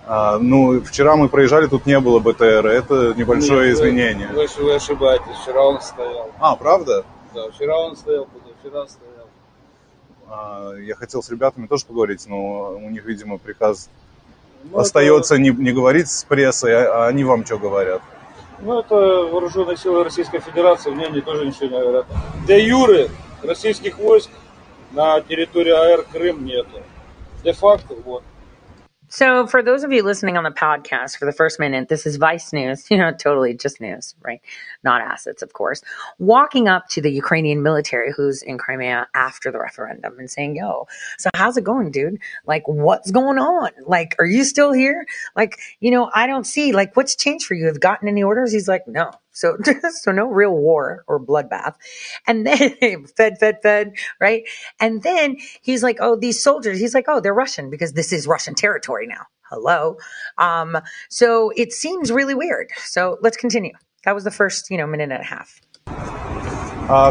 Speaker 11: А, ну, вчера мы проезжали, тут не было БТР, это небольшое
Speaker 12: Нет,
Speaker 11: изменение.
Speaker 12: Вы, вы ошибаетесь, вчера он стоял.
Speaker 11: А, правда?
Speaker 12: Да, вчера он стоял, позавчера стоял.
Speaker 11: А, Я хотел с ребятами тоже поговорить, но у них, видимо, приказ
Speaker 12: Ну,
Speaker 11: остается не, не говорить с прессой, а а они вам что говорят?
Speaker 12: Ну, это вооруженные силы Российской Федерации, мне они тоже ничего не говорят. Де юры российских войск на территории АР Крым нету. Де-факто, вот.
Speaker 2: So, for those of you listening on the podcast for the first minute, this is Vice News, you know, totally just news, right? Not assets, of course. Walking up to the Ukrainian military who's in Crimea after the referendum and saying, Yo, so how's it going, dude? Like, what's going on? Like, are you still here? Like, you know, I don't see, like, what's changed for you? Have gotten any orders? He's like, No. So, so no real war or bloodbath. And then fed, fed, fed, right? And then he's like, oh, these soldiers, he's like, oh, they're Russian because this is Russian territory now. Hello. Um, so it seems really weird. So let's continue. That was the first, you know, minute and a half.
Speaker 11: А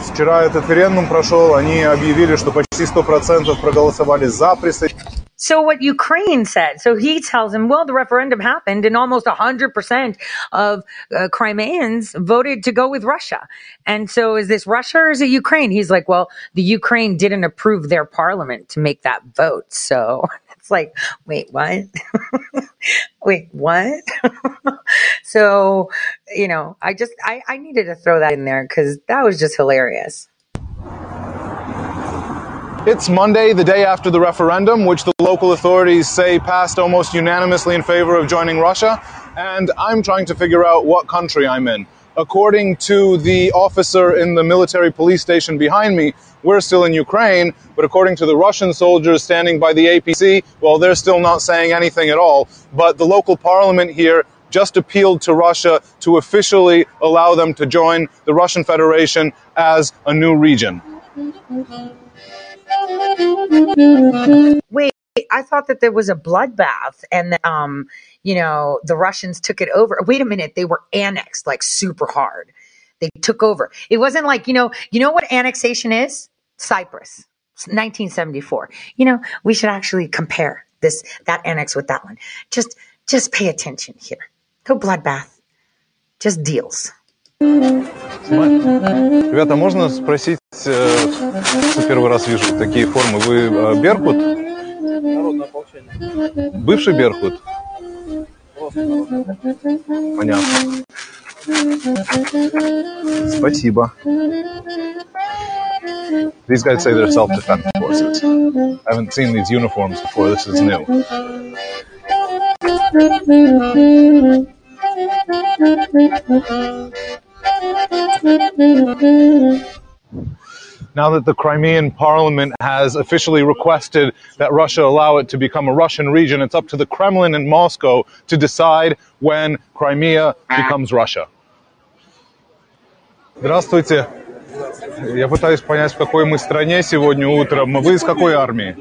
Speaker 11: вчера этот референдум прошел, они объявили, что почти 100% проголосовали за присоединение.
Speaker 2: So what Ukraine said, so he tells him, well, the referendum happened and almost 100% of uh, Crimeans voted to go with Russia. And so is this Russia or is it Ukraine? He's like, well, the Ukraine didn't approve their parliament to make that vote. So it's like, wait, what? wait, what? so, you know, I just, I, I needed to throw that in there because that was just hilarious.
Speaker 11: It's Monday, the day after the referendum, which the local authorities say passed almost unanimously in favor of joining Russia, and I'm trying to figure out what country I'm in. According to the officer in the military police station behind me, we're still in Ukraine, but according to the Russian soldiers standing by the APC, well, they're still not saying anything at all. But the local parliament here just appealed to Russia to officially allow them to join the Russian Federation as a new region.
Speaker 2: Wait, I thought that there was a bloodbath and um, you know, the Russians took it over. Wait a minute, they were annexed like super hard. They took over. It wasn't like, you know, you know what annexation is? Cyprus. 1974. You know, we should actually compare this that annex with that one. Just just pay attention here. No bloodbath. Just deals.
Speaker 11: Ребята, можно спросить, э, первый раз вижу такие формы, вы э, Беркут?
Speaker 12: Народное ополчение.
Speaker 11: Бывший Беркут? Понятно. Спасибо. These guys say they're self-defense forces. I haven't seen these uniforms before. This is new. Now that the Crimean parliament has officially requested that Russia allow it to become a Russian region, it's up to the Kremlin and Moscow to decide when Crimea becomes Russia. Здравствуйте. Я пытаюсь понять, в какой мы стране сегодня утром. Вы из какой армии?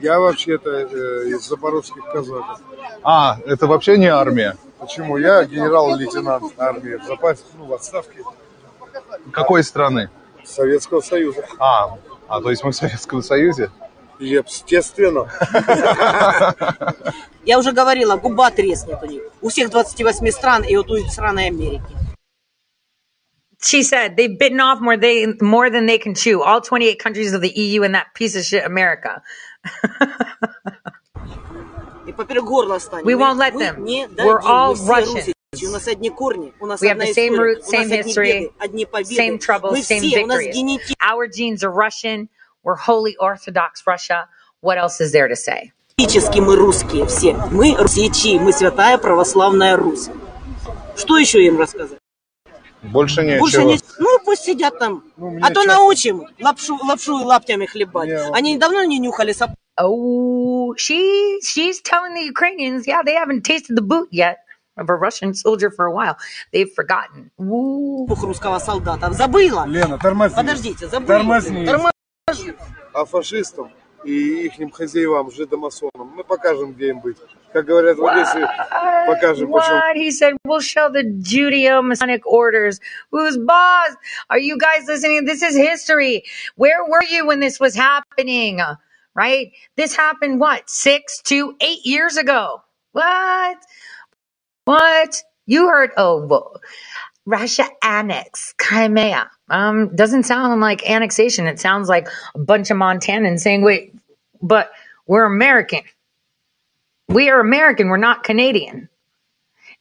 Speaker 13: Я вообще-то э, из запорожских казаков.
Speaker 11: А, это вообще не армия.
Speaker 13: Почему? Я генерал-лейтенант армии в запасе, ну, в отставке
Speaker 11: Какой страны?
Speaker 13: Советского Союза.
Speaker 11: А, а то есть мы в Советском Союзе?
Speaker 13: Естественно.
Speaker 14: Я уже говорила, губа треснет у них. У всех 28 стран и вот у страны Америки.
Speaker 2: She said they've bitten off more they more than they can chew. All 28 countries of the EU and that piece of shit America.
Speaker 14: И поперек горла станет.
Speaker 2: We won't let them.
Speaker 14: не
Speaker 2: We're all
Speaker 14: русичи. У нас одни корни, у нас
Speaker 2: We have
Speaker 14: одна
Speaker 2: the same
Speaker 14: история,
Speaker 2: roots,
Speaker 14: у нас
Speaker 2: same
Speaker 14: одни
Speaker 2: history,
Speaker 14: беды, одни победы.
Speaker 2: same troubles,
Speaker 14: Мы
Speaker 2: same
Speaker 14: все, у нас
Speaker 2: victories. Our genes are Russian. We're Holy Orthodox Russia. What else is there to say?
Speaker 14: Физически мы русские все. Мы русичи, мы святая православная Русь. Что еще им рассказать?
Speaker 11: Больше нечего.
Speaker 14: Больше не... Ну, пусть сидят там.
Speaker 13: мне
Speaker 14: а то
Speaker 13: часто-
Speaker 14: научим лапшу, лапшу лаптями хлебать.
Speaker 13: Не,
Speaker 14: Они давно не нюхали сап...
Speaker 2: Oh, she she's telling the Ukrainians, yeah, they haven't tasted the boot yet of a Russian soldier for a while. They've forgotten. Ooh.
Speaker 14: русского солдата. Забыла.
Speaker 13: Лена, тормози.
Speaker 14: Подождите, забыли.
Speaker 13: Тормозни.
Speaker 14: Тормози.
Speaker 13: А фашистам и ихним хозяевам, жидомасонам, мы покажем, где им быть. Как говорят в Одессе, покажем, почему.
Speaker 2: What? He said, we'll show the Judeo-Masonic orders. Who's boss? Are you guys listening? This is history. Where were you when this was happening? Right? This happened, what, six to eight years ago? What? What? You heard, oh, well, Russia annexed Crimea. Um, doesn't sound like annexation. It sounds like a bunch of Montanans saying, wait, but we're American. We are American. We're not Canadian.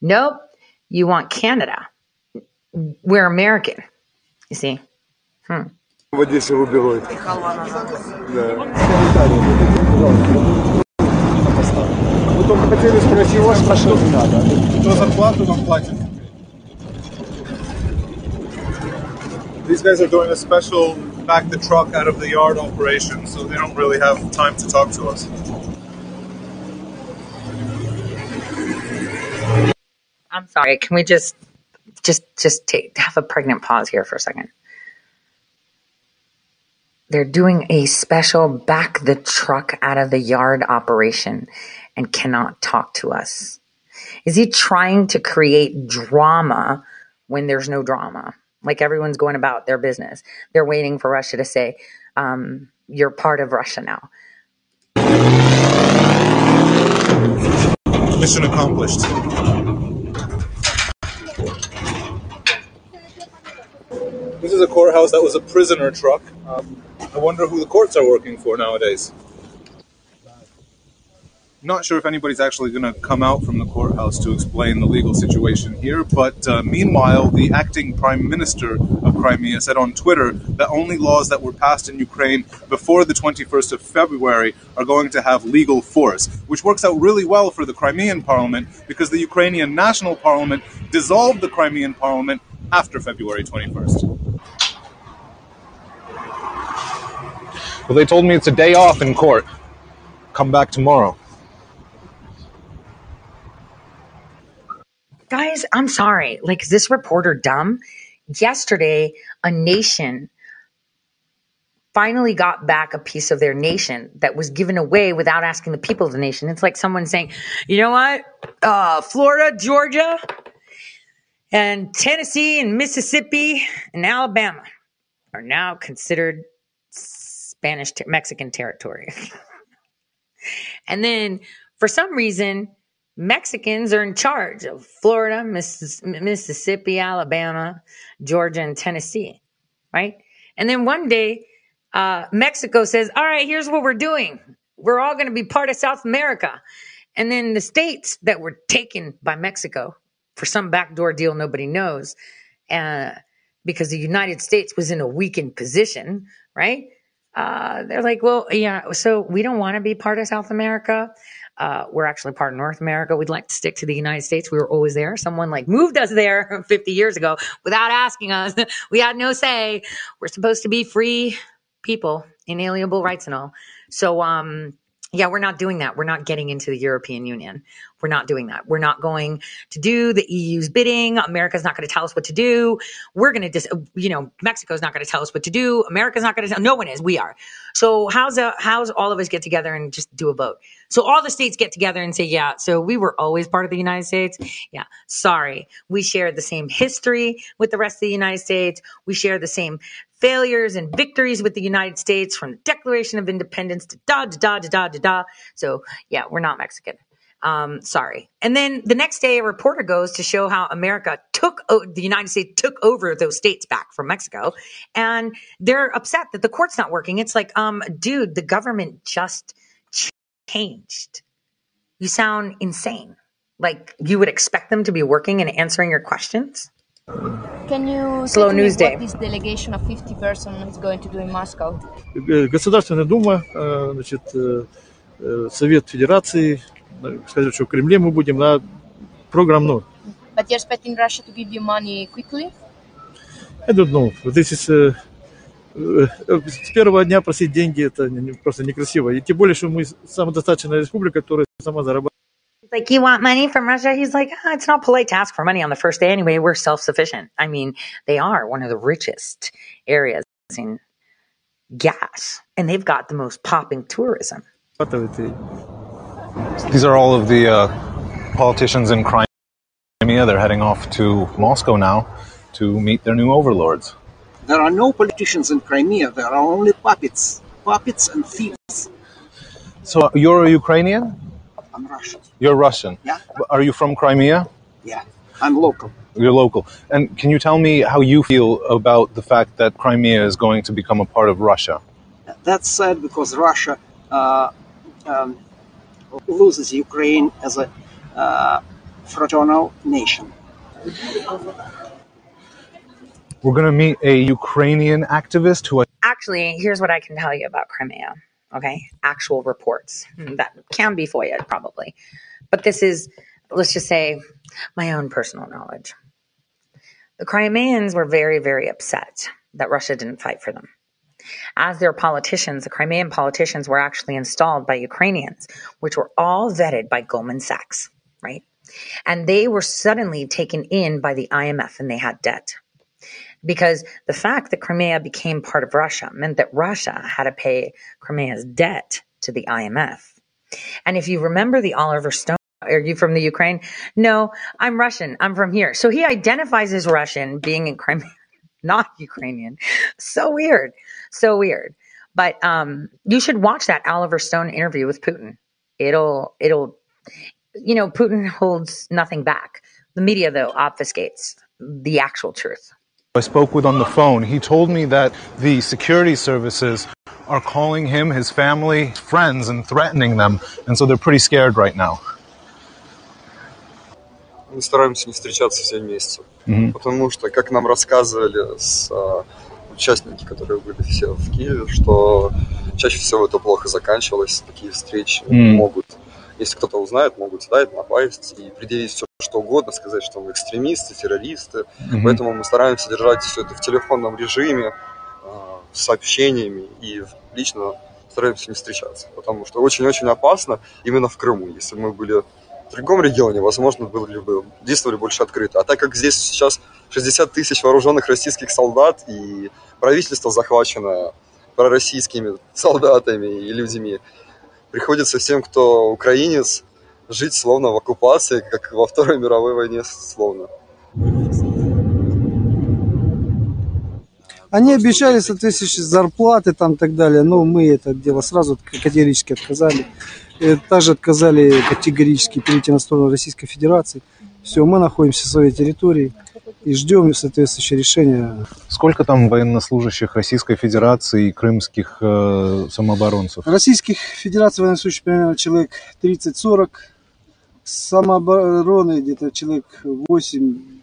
Speaker 2: Nope. You want Canada. We're American. You see? Hmm
Speaker 13: В Одессе рубероид. Да.
Speaker 11: Мы только хотели спросить вас, а что, кто зарплату вам платит? These guys are doing a special back the truck out of the yard operation, so they don't really have time to talk to us.
Speaker 2: I'm sorry. Can we just, just, just take, have a pregnant pause here for a second? They're doing a special back the truck out of the yard operation and cannot talk to us. Is he trying to create drama when there's no drama? Like everyone's going about their business. They're waiting for Russia to say, um, you're part of Russia now.
Speaker 11: Mission accomplished. This is a courthouse that was a prisoner truck. Um, I wonder who the courts are working for nowadays. Not sure if anybody's actually going to come out from the courthouse to explain the legal situation here, but uh, meanwhile, the acting prime minister of Crimea said on Twitter that only laws that were passed in Ukraine before the 21st of February are going to have legal force, which works out really well for the Crimean parliament because the Ukrainian national parliament dissolved the Crimean parliament after February 21st.
Speaker 10: Well, they told me it's a day off in court. Come back tomorrow.
Speaker 2: Guys, I'm sorry. Like, is this reporter dumb? Yesterday, a nation finally got back a piece of their nation that was given away without asking the people of the nation. It's like someone saying, you know what? Uh, Florida, Georgia, and Tennessee, and Mississippi, and Alabama are now considered Spanish ter- Mexican territory. and then for some reason, Mexicans are in charge of Florida, Missis- Mississippi, Alabama, Georgia, and Tennessee, right? And then one day, uh, Mexico says, All right, here's what we're doing. We're all going to be part of South America. And then the states that were taken by Mexico for some backdoor deal nobody knows, uh, because the United States was in a weakened position, right? Uh, they're like, well, yeah, so we don't want to be part of South America. Uh, we're actually part of North America. We'd like to stick to the United States. We were always there. Someone like moved us there 50 years ago without asking us. We had no say. We're supposed to be free people, inalienable rights and all. So, um, yeah, we're not doing that. We're not getting into the European Union. We're not doing that. We're not going to do the EU's bidding. America's not going to tell us what to do. We're going to just, you know, Mexico's not going to tell us what to do. America's not going to tell. No one is. We are. So how's a, how's all of us get together and just do a vote? So all the states get together and say, yeah. So we were always part of the United States. Yeah. Sorry, we share the same history with the rest of the United States. We share the same failures and victories with the United States from the Declaration of Independence to da da da da da da da. So yeah, we're not Mexican. Um, sorry. And then the next day, a reporter goes to show how America took o- the United States took over those states back from Mexico, and they're upset that the court's not working. It's like, um, dude, the government just changed. You sound insane. Like you would expect them to be working and answering your questions.
Speaker 15: Can you
Speaker 2: Slow news
Speaker 15: what
Speaker 2: day.
Speaker 15: this delegation of 50 persons is going to do in Moscow?
Speaker 12: Государственная Дума, э, значит, э, э, Совет Федерации, сказать, что в Кремле мы будем на программ ноль.
Speaker 15: But you're expecting Russia to give you money quickly?
Speaker 12: I don't know. This is, э, с первого дня просить деньги это просто некрасиво. И тем более, что мы самодостаточная республика, которая сама зарабатывает.
Speaker 2: Like, you want money from Russia? He's like, ah, it's not polite to ask for money on the first day anyway. We're self sufficient. I mean, they are one of the richest areas in gas, and they've got the most popping tourism.
Speaker 10: These are all of the uh, politicians in Crimea. They're heading off to Moscow now to meet their new overlords.
Speaker 16: There are no politicians in Crimea. There are only puppets, puppets and thieves.
Speaker 10: So you're a Ukrainian?
Speaker 16: I'm Russian.
Speaker 10: You're Russian.
Speaker 16: Yeah.
Speaker 10: Are you from Crimea?
Speaker 16: Yeah, I'm local.
Speaker 11: You're local. And can you tell me how you feel about the fact that Crimea is going to become a part of Russia?
Speaker 16: That's sad because Russia uh, um, loses Ukraine as a uh, fraternal nation.
Speaker 11: We're going to meet a Ukrainian activist who
Speaker 2: Actually, here's what I can tell you about Crimea. Okay, actual reports hmm. that can be FOIA probably, but this is let's just say my own personal knowledge. The Crimeans were very, very upset that Russia didn't fight for them. As their politicians, the Crimean politicians were actually installed by Ukrainians, which were all vetted by Goldman Sachs, right? And they were suddenly taken in by the IMF and they had debt. Because the fact that Crimea became part of Russia meant that Russia had to pay Crimea's debt to the IMF. And if you remember the Oliver Stone, are you from the Ukraine? No, I'm Russian. I'm from here. So he identifies as Russian, being in Crimea, not Ukrainian. So weird. So weird. But um, you should watch that Oliver Stone interview with Putin. It'll, it'll, you know, Putin holds nothing back. The media, though, obfuscates the actual truth.
Speaker 11: I spoke with on the phone, he told me that the security services are calling him, his family, friends, and threatening them. And so they're pretty scared right now.
Speaker 17: Мы стараемся не встречаться все вместе.
Speaker 11: Мгм.
Speaker 17: Потому что, как нам рассказывали с, а, участники, которые были все в Киеве, что чаще всего это плохо заканчивалось. Такие встречи
Speaker 11: М.
Speaker 17: могут, если кто-то узнает, могут сюда напасть и предъявить все что угодно, сказать, что мы экстремисты, террористы.
Speaker 11: Мгм.
Speaker 17: Поэтому мы стараемся держать все это в телефонном режиме, а, с сообщениями и лично стараемся не встречаться. Потому что очень-очень опасно именно в Крыму. Если бы мы были в другом регионе, возможно, были бы, действовали больше открыто. А так как здесь сейчас 60 тысяч вооруженных российских солдат и правительство захвачено пророссийскими солдатами и людьми, приходится всем, кто украинец, жить словно в оккупации, как во Второй мировой войне словно.
Speaker 18: Они обещали соответствующие зарплаты там и так далее, но мы это дело сразу категорически отказали. Э, Также отказали категорически перейти на сторону Российской Федерации. Все, мы находимся в своей территории и ждем соответствующее решение.
Speaker 11: Сколько там военнослужащих Российской Федерации и крымских э, самооборонцев?
Speaker 18: Российских Федераций военнослужащих примерно человек 30-40, самообороны где-то человек 8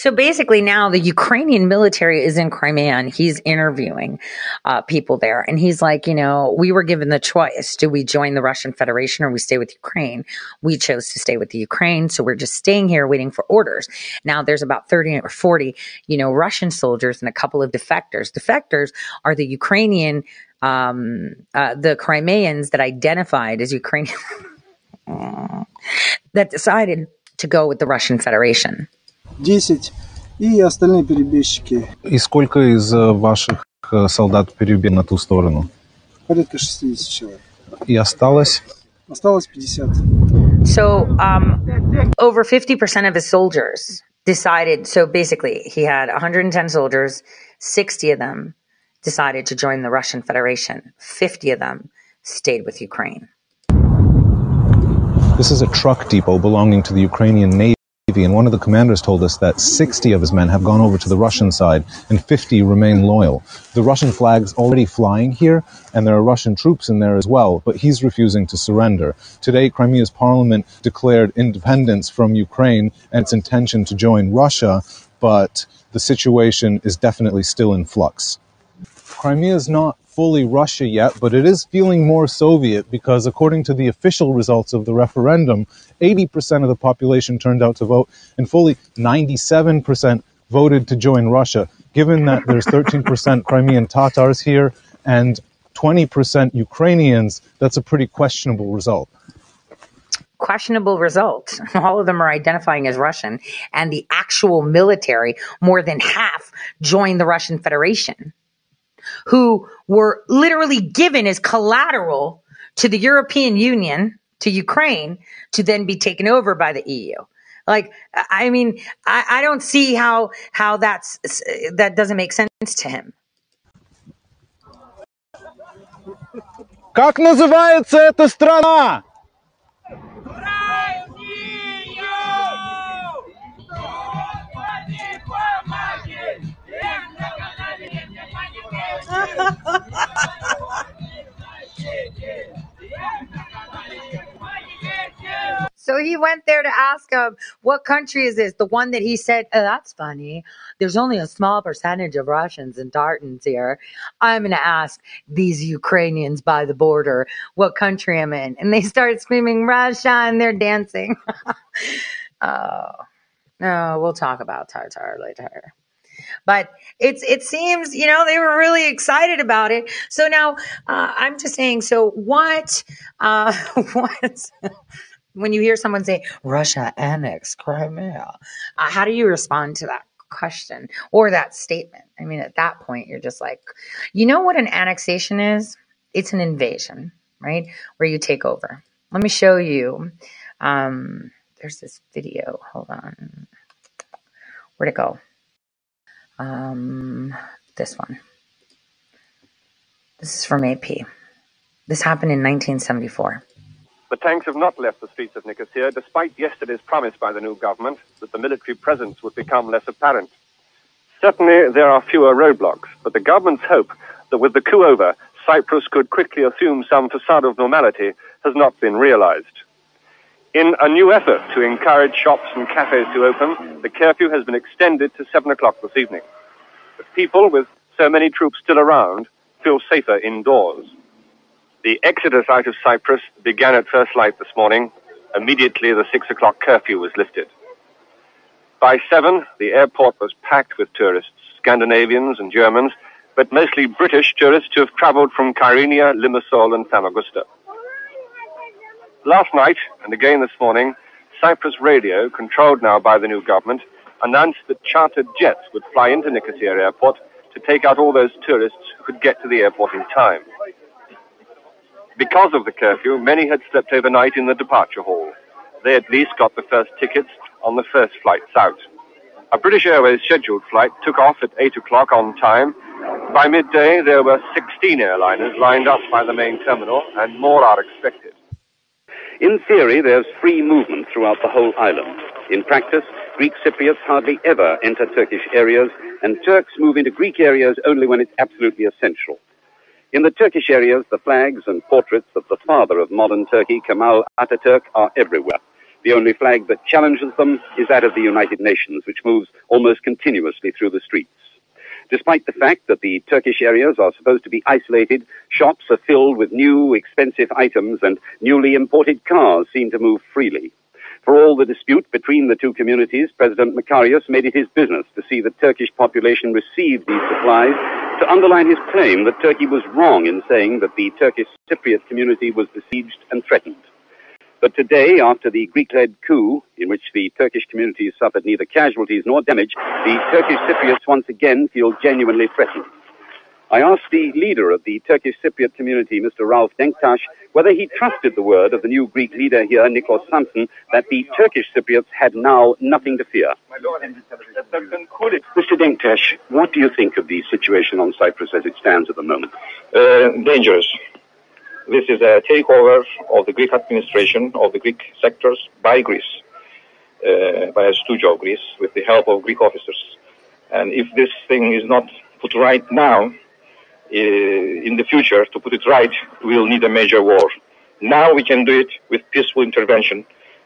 Speaker 2: So basically, now the Ukrainian military is in Crimea and he's interviewing uh, people there. And he's like, you know, we were given the choice do we join the Russian Federation or we stay with Ukraine? We chose to stay with the Ukraine. So we're just staying here waiting for orders. Now there's about 30 or 40, you know, Russian soldiers and a couple of defectors. Defectors are the Ukrainian, um, uh, the Crimeans that identified as Ukrainian that decided to go with the Russian Federation.
Speaker 18: 10 и остальные перебежчики
Speaker 11: И сколько из э, ваших э, солдат перебили на ту сторону?
Speaker 18: порядка 60 человек.
Speaker 11: И осталось?
Speaker 18: Осталось 50.
Speaker 2: So, um, over 50% of his soldiers decided. So basically, he had 110 soldiers, 60 of them decided to join the Russian Federation, 50 of them stayed with Ukraine.
Speaker 11: This is a truck depot belonging to the Ukrainian Navy, and one of the commanders told us that 60 of his men have gone over to the Russian side and 50 remain loyal. The Russian flag's already flying here, and there are Russian troops in there as well, but he's refusing to surrender. Today, Crimea's parliament declared independence from Ukraine and its intention to join Russia, but the situation is definitely still in flux. Crimea is not fully Russia yet, but it is feeling more Soviet because, according to the official results of the referendum, 80% of the population turned out to vote, and fully 97% voted to join Russia. Given that there's 13% Crimean Tatars here and 20% Ukrainians, that's a pretty questionable result.
Speaker 2: Questionable result. All of them are identifying as Russian, and the actual military, more than half, joined the Russian Federation, who were literally given as collateral to the European Union, to Ukraine, to then be taken over by the EU. Like, I mean, I, I don't see how how that's that doesn't make sense to him.
Speaker 11: Как называется эта страна?
Speaker 2: He went there to ask him, what country is this? The one that he said, oh, that's funny. There's only a small percentage of Russians and Tartans here. I'm going to ask these Ukrainians by the border what country I'm in. And they started screaming Russia and they're dancing. oh, no, we'll talk about Tartar later but it's it seems you know they were really excited about it so now uh, i'm just saying so what uh what when you hear someone say russia annexed crimea uh, how do you respond to that question or that statement i mean at that point you're just like you know what an annexation is it's an invasion right where you take over let me show you um there's this video hold on where'd it go um, this one. This is from AP. This happened in 1974.
Speaker 19: The tanks have not left the streets of Nicosia, despite yesterday's promise by the new government that the military presence would become less apparent. Certainly, there are fewer roadblocks, but the government's hope that with the coup over, Cyprus could quickly assume some facade of normality has not been realized. In a new effort to encourage shops and cafes to open, the curfew has been extended to 7 o'clock this evening. But people, with so many troops still around, feel safer indoors. The exodus out of Cyprus began at first light this morning. Immediately, the 6 o'clock curfew was lifted. By 7, the airport was packed with tourists, Scandinavians and Germans, but mostly British tourists who have traveled from Kyrenia, Limassol and Famagusta. Last night, and again this morning, Cyprus Radio, controlled now by the new government, announced that chartered jets would fly into Nicosia Airport to take out all those tourists who could get to the airport in time. Because of the curfew, many had slept overnight in the departure hall. They at least got the first tickets on the first flights out. A British Airways scheduled flight took off at 8 o'clock on time. By midday, there were 16 airliners lined up by the main terminal, and more are expected.
Speaker 20: In theory, there's free movement throughout the whole island. In practice, Greek Cypriots hardly ever enter Turkish areas, and Turks move into Greek areas only when it's absolutely essential. In the Turkish areas, the flags and portraits of the father of modern Turkey, Kemal Ataturk, are everywhere. The only flag that challenges them is that of the United Nations, which moves almost continuously through the streets. Despite the fact that the Turkish areas are supposed to be isolated, shops are filled with new, expensive items and newly imported cars seem to move freely. For all the dispute between the two communities, President Makarios made it his business to see the Turkish population receive these supplies to underline his claim that Turkey was wrong in saying that the Turkish Cypriot community was besieged and threatened. But today, after the Greek-led coup, in which the Turkish community suffered neither casualties nor damage, the Turkish Cypriots once again feel genuinely threatened. I asked the leader of the Turkish Cypriot community, Mr. Rauf Denktash, whether he trusted the word of the new Greek leader here, Nikos Samson, that the Turkish Cypriots had now nothing to fear. Mr. Denktash, what do you think of the situation on Cyprus as it stands at the moment?
Speaker 21: Uh, dangerous. This is a takeover of the Greek administration of the Greek sectors by Greece, uh, by a stooge of Greece, with the help of Greek officers. And if this thing is not put right now, Uh, in the future, to put it right, we'll need a major war. Now we can do it with peaceful intervention.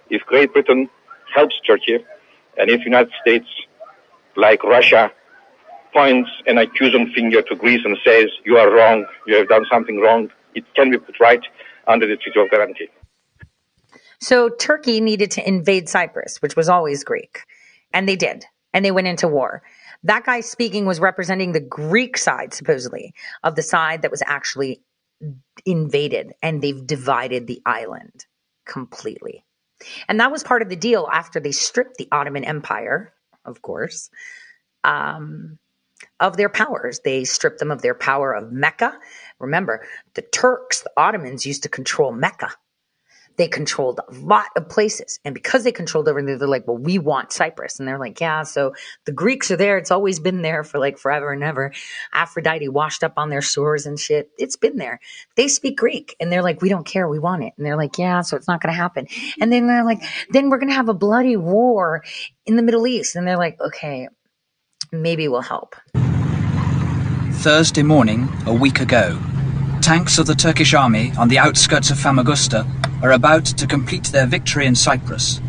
Speaker 21: If Great Britain helps Turkey, and if United States, like Russia, points an accusing finger to Greece and says, you are wrong, you have done something wrong, it can be put right under the Treaty of Guarantee.
Speaker 2: So Turkey needed to invade Cyprus, which was always Greek. And they did. And they went into war. That guy speaking was representing the Greek side, supposedly, of the side that was actually invaded. And they've divided the island completely. And that was part of the deal after they stripped the Ottoman Empire, of course, um, of their powers. They stripped them of their power of Mecca. Remember, the Turks, the Ottomans used to control Mecca. They controlled a lot of places. And because they controlled over there, they're like, well, we want Cyprus. And they're like, yeah, so the Greeks are there. It's always been there for like forever and ever. Aphrodite washed up on their shores and shit. It's been there. They speak Greek and they're like, we don't care. We want it. And they're like, yeah, so it's not going to happen. And then they're like, then we're going to have a bloody war in the Middle East. And they're like, okay, maybe we'll help.
Speaker 22: Thursday morning, a week ago,
Speaker 23: Tanks of the Turkish army on the outskirts of Famagusta are about to complete their victory in Cyprus.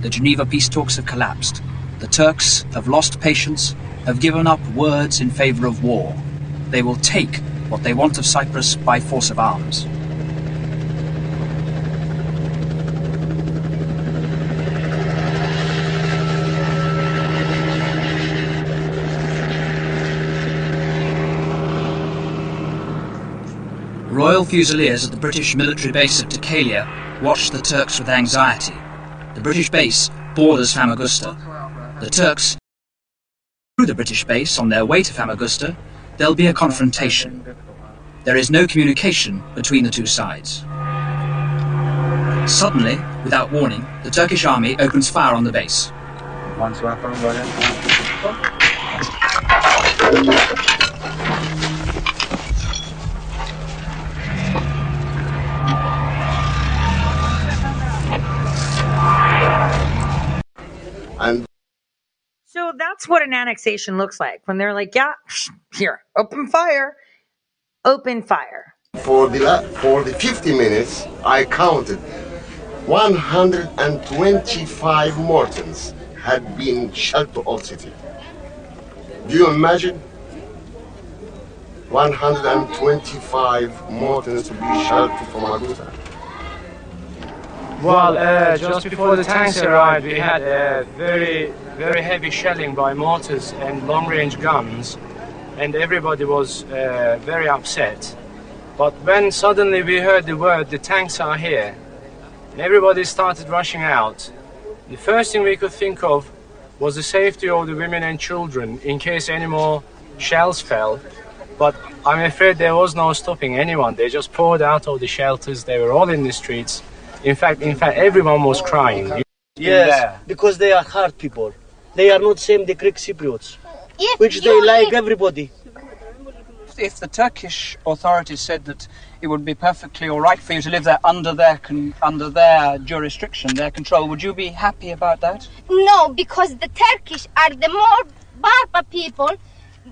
Speaker 23: The Geneva peace talks have collapsed. The Turks have lost patience, have given up words in favor of war. They will take what they want of Cyprus by force of arms. Royal Fusiliers at the British military base of Dhekelia watch the Turks with anxiety. The British base borders Famagusta. The Turks through the British base on their way to Famagusta, there'll be a confrontation. There is no communication between the two sides. Suddenly, without warning, the Turkish army opens fire on the base.
Speaker 2: So that's what an annexation looks like when they're like, yeah, here, open fire, open fire.
Speaker 22: For the la- for the 50 minutes, I counted 125 Mortons had been shelled to Old City. Do you imagine? 125 Mortons to be shelled to Famagusta.
Speaker 24: Well, uh, just before the tanks arrived, we had a very, very heavy shelling by mortars and long-range guns, and everybody was uh, very upset. But when suddenly we heard the word, the tanks are here, and everybody started rushing out, the first thing we could think of was the safety of the women and children in case any more shells fell. But I'm afraid there was no stopping anyone. They just poured out of the shelters. They were all in the streets. In fact, in fact, everyone was crying.
Speaker 25: Yes, because they are hard people. They are not same the Greek Cypriots, which they like everybody.
Speaker 23: If the Turkish authorities said that it would be perfectly all right for you to live there under their con- under their jurisdiction, their control, would you be happy about that?
Speaker 26: No, because the Turkish are the more barbar people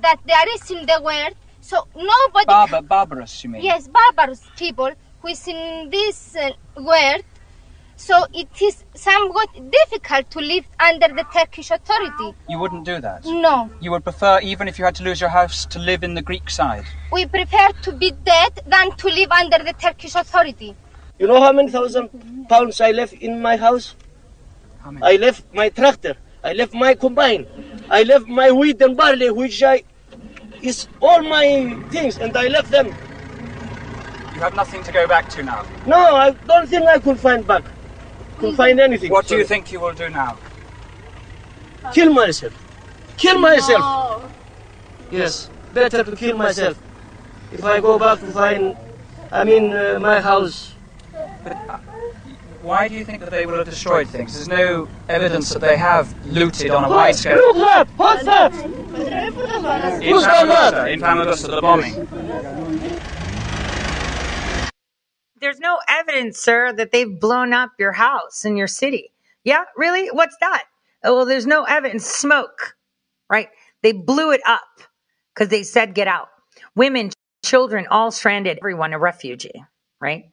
Speaker 26: that there is in the world. So nobody.
Speaker 23: Barbar, barbarous, you mean?
Speaker 26: Yes, barbarous people who is in this uh, world. So it is somewhat difficult to live under the Turkish authority.
Speaker 23: You wouldn't do that.
Speaker 26: No,
Speaker 23: You would prefer, even if you had to lose your house, to live in the Greek side.
Speaker 26: we prefer to be dead than to live under the Turkish authority.
Speaker 25: You know how many thousand pounds I left in my house? I left my tractor. I left my combine. I left my wheat and barley, which I is all my things, and I left them.
Speaker 23: You have nothing to go back to now.
Speaker 25: No, I don't think I could find back. Could find anything.
Speaker 23: What do you think you will do now?
Speaker 25: Kill myself. Kill myself. Yes, better to kill myself. If I go back to find, I mean, uh, my house.
Speaker 23: But Why do you think that they will have destroyed things? There's no evidence that they have looted on a wide scale.
Speaker 25: Look that! What's that?
Speaker 23: In
Speaker 25: Who's done
Speaker 23: Famagusta,
Speaker 25: that?
Speaker 23: in Famagusta, the bombing.
Speaker 2: There's no evidence, sir, that they've blown up your house in your city. Yeah, really? What's that? Oh, well, there's no evidence. Smoke, right? They blew it up because they said get out. Women, children, all stranded, everyone a refugee, right?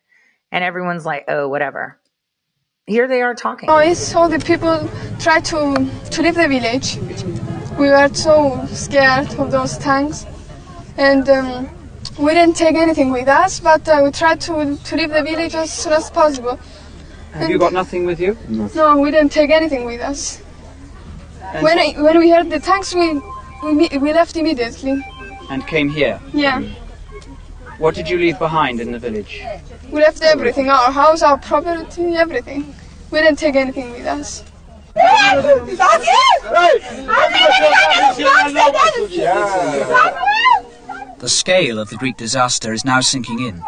Speaker 2: And everyone's like, oh, whatever. Here they are talking.
Speaker 27: Oh, it's all the people try to to leave the village. We were so scared of those tanks, and um, we didn't take anything with us. But uh, we tried to to leave the village as soon as possible.
Speaker 23: Have you got nothing with you?
Speaker 27: No, we didn't take anything with us.
Speaker 23: And-
Speaker 27: When I, when we heard the tanks, we we we left immediately.
Speaker 23: And came here.
Speaker 27: Yeah,
Speaker 23: What did you leave behind in the village?
Speaker 27: we left everything, our house, our property, everything. We didn't take anything with us.
Speaker 23: The scale of the Greek disaster is now sinking in.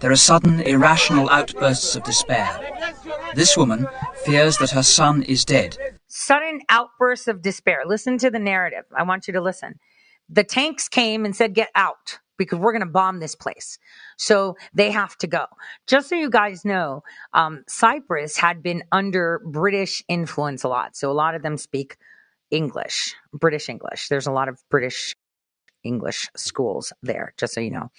Speaker 23: There are sudden, irrational outbursts of despair. This woman fears that her son is dead.
Speaker 2: Sudden outbursts of despair. Listen to the narrative. I want you to listen. The tanks came and said, get out because we're going to bomb this place. So they have to go. Just so you guys know, um, Cyprus had been under British influence a lot. So a lot of them speak English, British English. There's a lot of British English schools there, just so you know.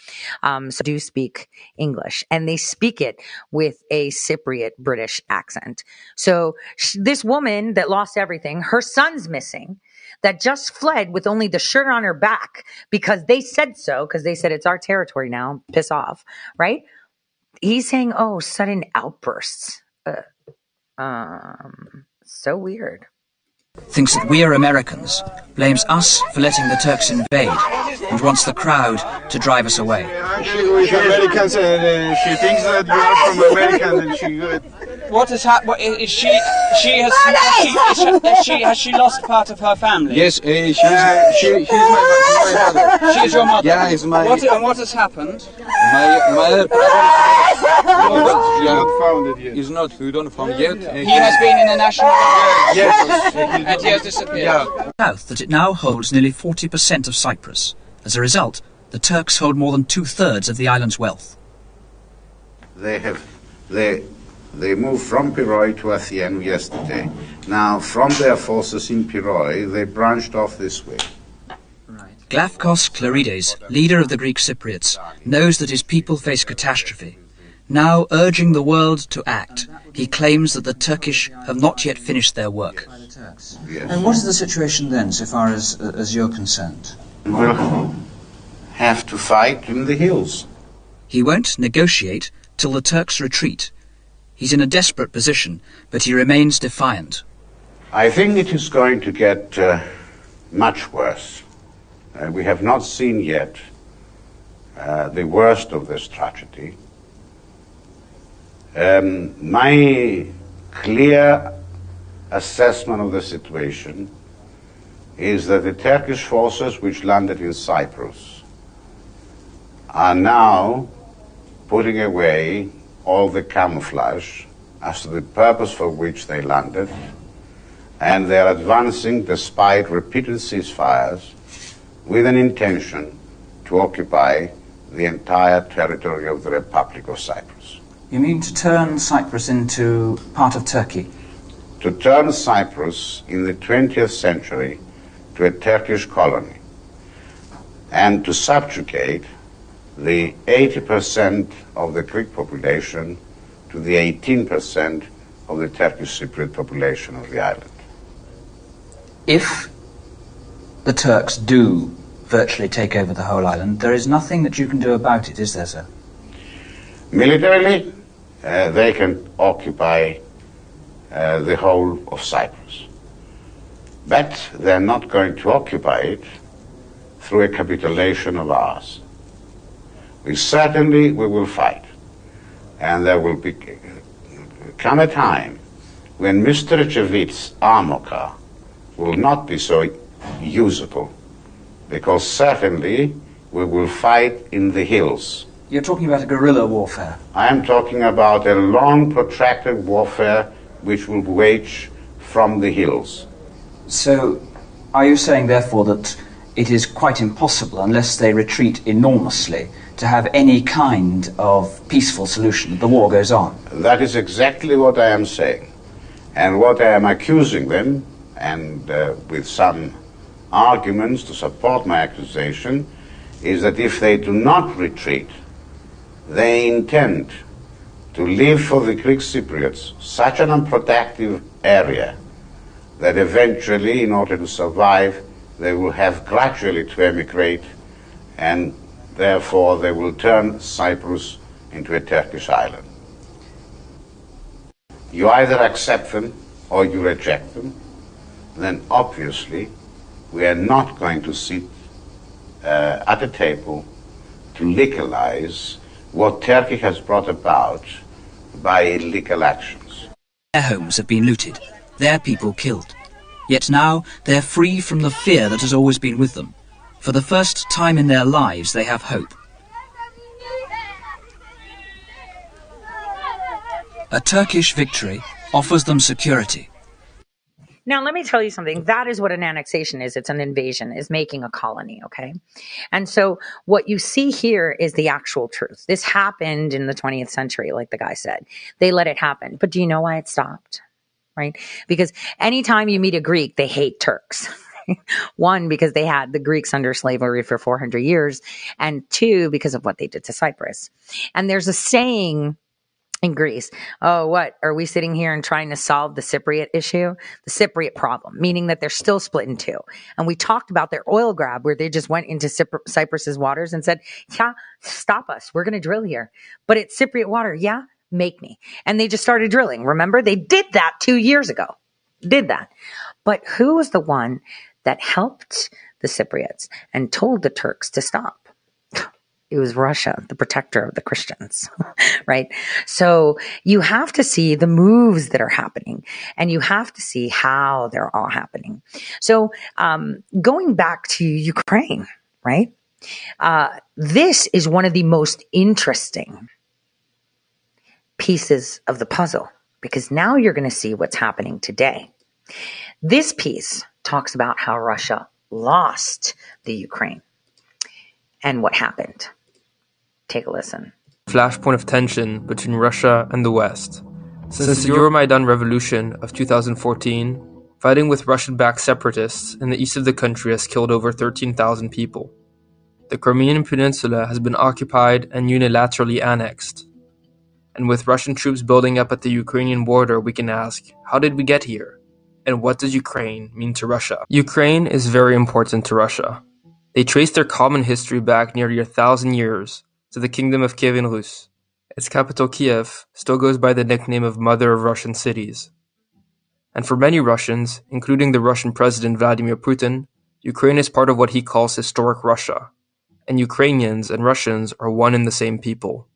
Speaker 2: Um, so do speak English and they speak it with a Cypriot British accent. So sh- this woman that lost everything, her son's missing that just fled with only the shirt on her back because they said so, because they said it's our territory now, piss off, right? He's saying, oh, sudden outbursts. Uh, um, so weird.
Speaker 23: Thinks that we are Americans, blames us for letting the Turks invade, and wants the crowd to drive us away.
Speaker 28: She is Americans and uh, she thinks that we are from America and she uh,
Speaker 29: What has happened? Is she? She has. She, is she, has she has she lost part of her family?
Speaker 28: Yes, uh, she's, she, she's my, my mother.
Speaker 29: She is your mother.
Speaker 28: Yeah, it's my
Speaker 29: What, and what has happened?
Speaker 28: my my other brother. Yeah, not found it yet. It's not. We don't found yet. Uh,
Speaker 29: He has been in the national.
Speaker 28: Yes.
Speaker 29: and he has disappeared.
Speaker 28: Yeah.
Speaker 23: South that it now holds nearly 40% of Cyprus. As a result, the Turks hold more than two-thirds of the island's wealth.
Speaker 30: They have they they moved from Piroi to Athens yesterday. Now, from their forces in Piroi, they branched off this way.
Speaker 23: Glafkos Clerides, leader of the Greek Cypriots, knows that his people face catastrophe. Now urging the world to act, he claims that the Turkish have not yet finished their work.
Speaker 30: Yes.
Speaker 23: what is the situation then, so far as, uh, as you're concerned?
Speaker 30: We'll have to fight in the hills.
Speaker 23: He won't negotiate till the Turks retreat. He's in a desperate position, but he remains defiant.
Speaker 30: I think it is going to get uh, much worse. Uh, we have not seen yet uh, the worst of this tragedy. Um, my clear assessment of the situation is that the Turkish forces which landed in Cyprus are now putting away all the camouflage as to the purpose for which they landed, and they are advancing despite repeated ceasefires with an intention to occupy the entire territory of the Republic of Cyprus.
Speaker 23: You mean to turn Cyprus into part of Turkey?
Speaker 30: To turn Cyprus in the 20th century to a Turkish colony and to subjugate the 80% of the Greek population to the 18% of the Turkish Cypriot population of the island.
Speaker 23: If the Turks do virtually take over the whole island, there is nothing that you can do about it, is there, sir?
Speaker 30: Militarily, uh, they can occupy uh, the whole of Cyprus. But they're not going to occupy it through a capitulation of ours. We certainly we will fight. And there will be come a time when Mr. Ecevit's armor car will not be so usable because certainly we will fight in the hills.
Speaker 23: You're talking about a guerrilla warfare.
Speaker 30: I am talking about a long, protracted warfare which will wage from the hills.
Speaker 23: So, are you saying, therefore, that it is quite impossible, unless they retreat enormously, to have any kind of peaceful solution? The war goes on.
Speaker 30: That is exactly what I am saying. And what I am accusing them, and uh, with some arguments to support my accusation, is that if they do not retreat, they intend to leave for the Greek Cypriots such an unprotective area that eventually, in order to survive, they will have gradually to emigrate and therefore they will turn Cyprus into a Turkish island. You either accept them or you reject them, then obviously we are not going to sit uh, at a table to legalize what Turkey has brought about by illegal actions.
Speaker 23: Their homes have been looted, their people killed. Yet now they're free from the fear that has always been with them. For the first time in their lives, they have hope. A Turkish victory offers them security.
Speaker 2: Now, let me tell you something. That is what an annexation is. It's an invasion, is making a colony, okay? And so what you see here is the actual truth. This happened in the 20th century, like the guy said. They let it happen. But do you know why it stopped? Right? Because anytime you meet a Greek, they hate Turks. One, because they had the Greeks under slavery for 400 years, and two, because of what they did to Cyprus. And there's a saying in Greece. Oh, what? Are we sitting here and trying to solve the Cypriot issue? The Cypriot problem, meaning that they're still split in two. And we talked about their oil grab where they just went into Cypr- Cyprus's waters and said, yeah, stop us. We're going to drill here. But it's Cypriot water. Yeah, make me. And they just started drilling. Remember? They did that two years ago. Did that. But who was the one that helped the Cypriots and told the Turks to stop? It was Russia, the protector of the Christians, right? So you have to see the moves that are happening and you have to see how they're all happening. So, um, going back to Ukraine, right? Uh, this is one of the most interesting pieces of the puzzle because now you're going to see what's happening today. This piece talks about how Russia lost the Ukraine and what happened. Take a listen.
Speaker 31: Flashpoint of tension between Russia and the West. Since the Euromaidan revolution of 2014, fighting with Russian backed separatists in the east of the country has killed over 13,000 people. The Crimean Peninsula has been occupied and unilaterally annexed. And with Russian troops building up at the Ukrainian border, we can ask, how did we get here? And what does Ukraine mean to Russia? Ukraine is very important to Russia. They trace their common history back nearly a thousand years to the Kingdom of Kievan Rus. Its capital, Kiev, still goes by the nickname of Mother of Russian Cities. And for many Russians, including the Russian President Vladimir Putin, Ukraine is part of what he calls historic Russia. And Ukrainians and Russians are one and the same people.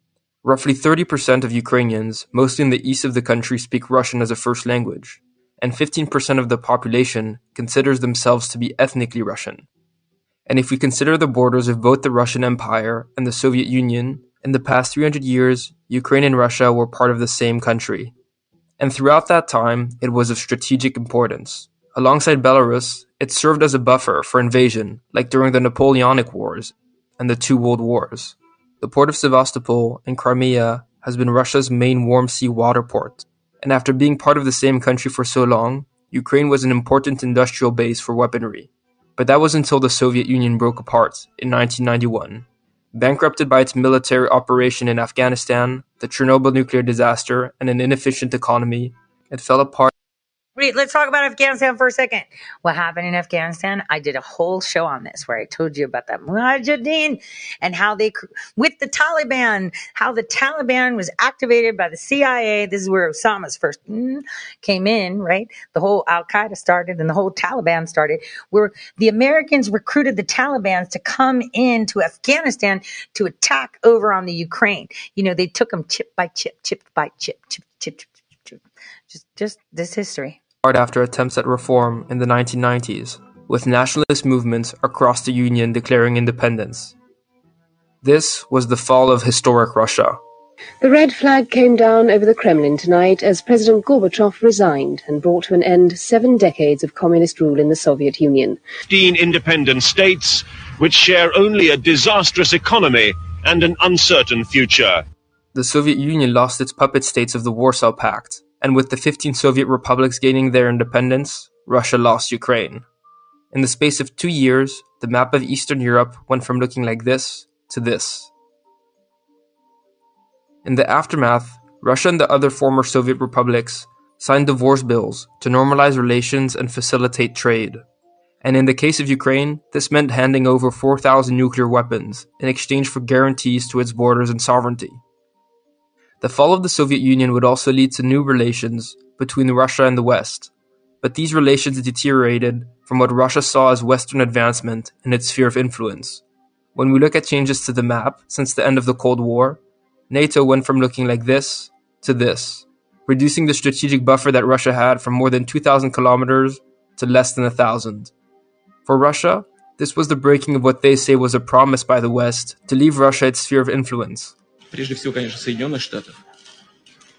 Speaker 31: Roughly 30% of Ukrainians, mostly in the east of the country, speak Russian as a first language, and 15% of the population considers themselves to be ethnically Russian. And if we consider the borders of both the Russian Empire and the Soviet Union, in the past 300 years, Ukraine and Russia were part of the same country. And throughout that time, it was of strategic importance. Alongside Belarus, it served as a buffer for invasion, like during the Napoleonic Wars and the two World Wars. The port of Sevastopol in Crimea has been Russia's main warm sea water port. And after being part of the same country for so long, Ukraine was an important industrial base for weaponry. But that was until the Soviet Union broke apart in 1991. Bankrupted by its military operation in Afghanistan, the Chernobyl nuclear disaster, and an inefficient economy, it fell apart.
Speaker 2: Wait, let's talk about Afghanistan for a second. What happened in Afghanistan? I did a whole show on this where I told you about that Mujahideen and how they, with the Taliban, how the Taliban was activated by the CIA. This is where Osama's first mm, came in, right? The whole Al Qaeda started and the whole Taliban started, where the Americans recruited the Taliban to come into Afghanistan to attack over on the Ukraine. You know, they took them chip by chip, chip by chip, chip, chip, chip, chip. Just, just this history
Speaker 31: after attempts at reform in the 1990s, with nationalist movements across the Union declaring independence. This was the fall of historic Russia.
Speaker 32: The red flag came down over the Kremlin tonight as President Gorbachev resigned and brought to an end seven decades of communist rule in the Soviet Union.
Speaker 33: 15 independent states which share only a disastrous economy and an uncertain future.
Speaker 31: The Soviet Union lost its puppet states of the Warsaw Pact, and with the 15 Soviet republics gaining their independence, Russia lost Ukraine. In the space of two years, the map of Eastern Europe went from looking like this to this. In the aftermath, Russia and the other former Soviet republics signed divorce bills to normalize relations and facilitate trade. And in the case of Ukraine, this meant handing over 4,000 nuclear weapons in exchange for guarantees to its borders and sovereignty. The fall of the Soviet Union would also lead to new relations between Russia and the West, but these relations deteriorated from what Russia saw as Western advancement in its sphere of influence. When we look at changes to the map since the end of the Cold War, NATO went from looking like this to this, reducing the strategic buffer that Russia had from more than 2,000 kilometers to less than 1,000. For Russia, this was the breaking of what they say was a promise by the West to leave Russia its sphere of influence,
Speaker 34: прежде всего, конечно, Соединенных Штатов,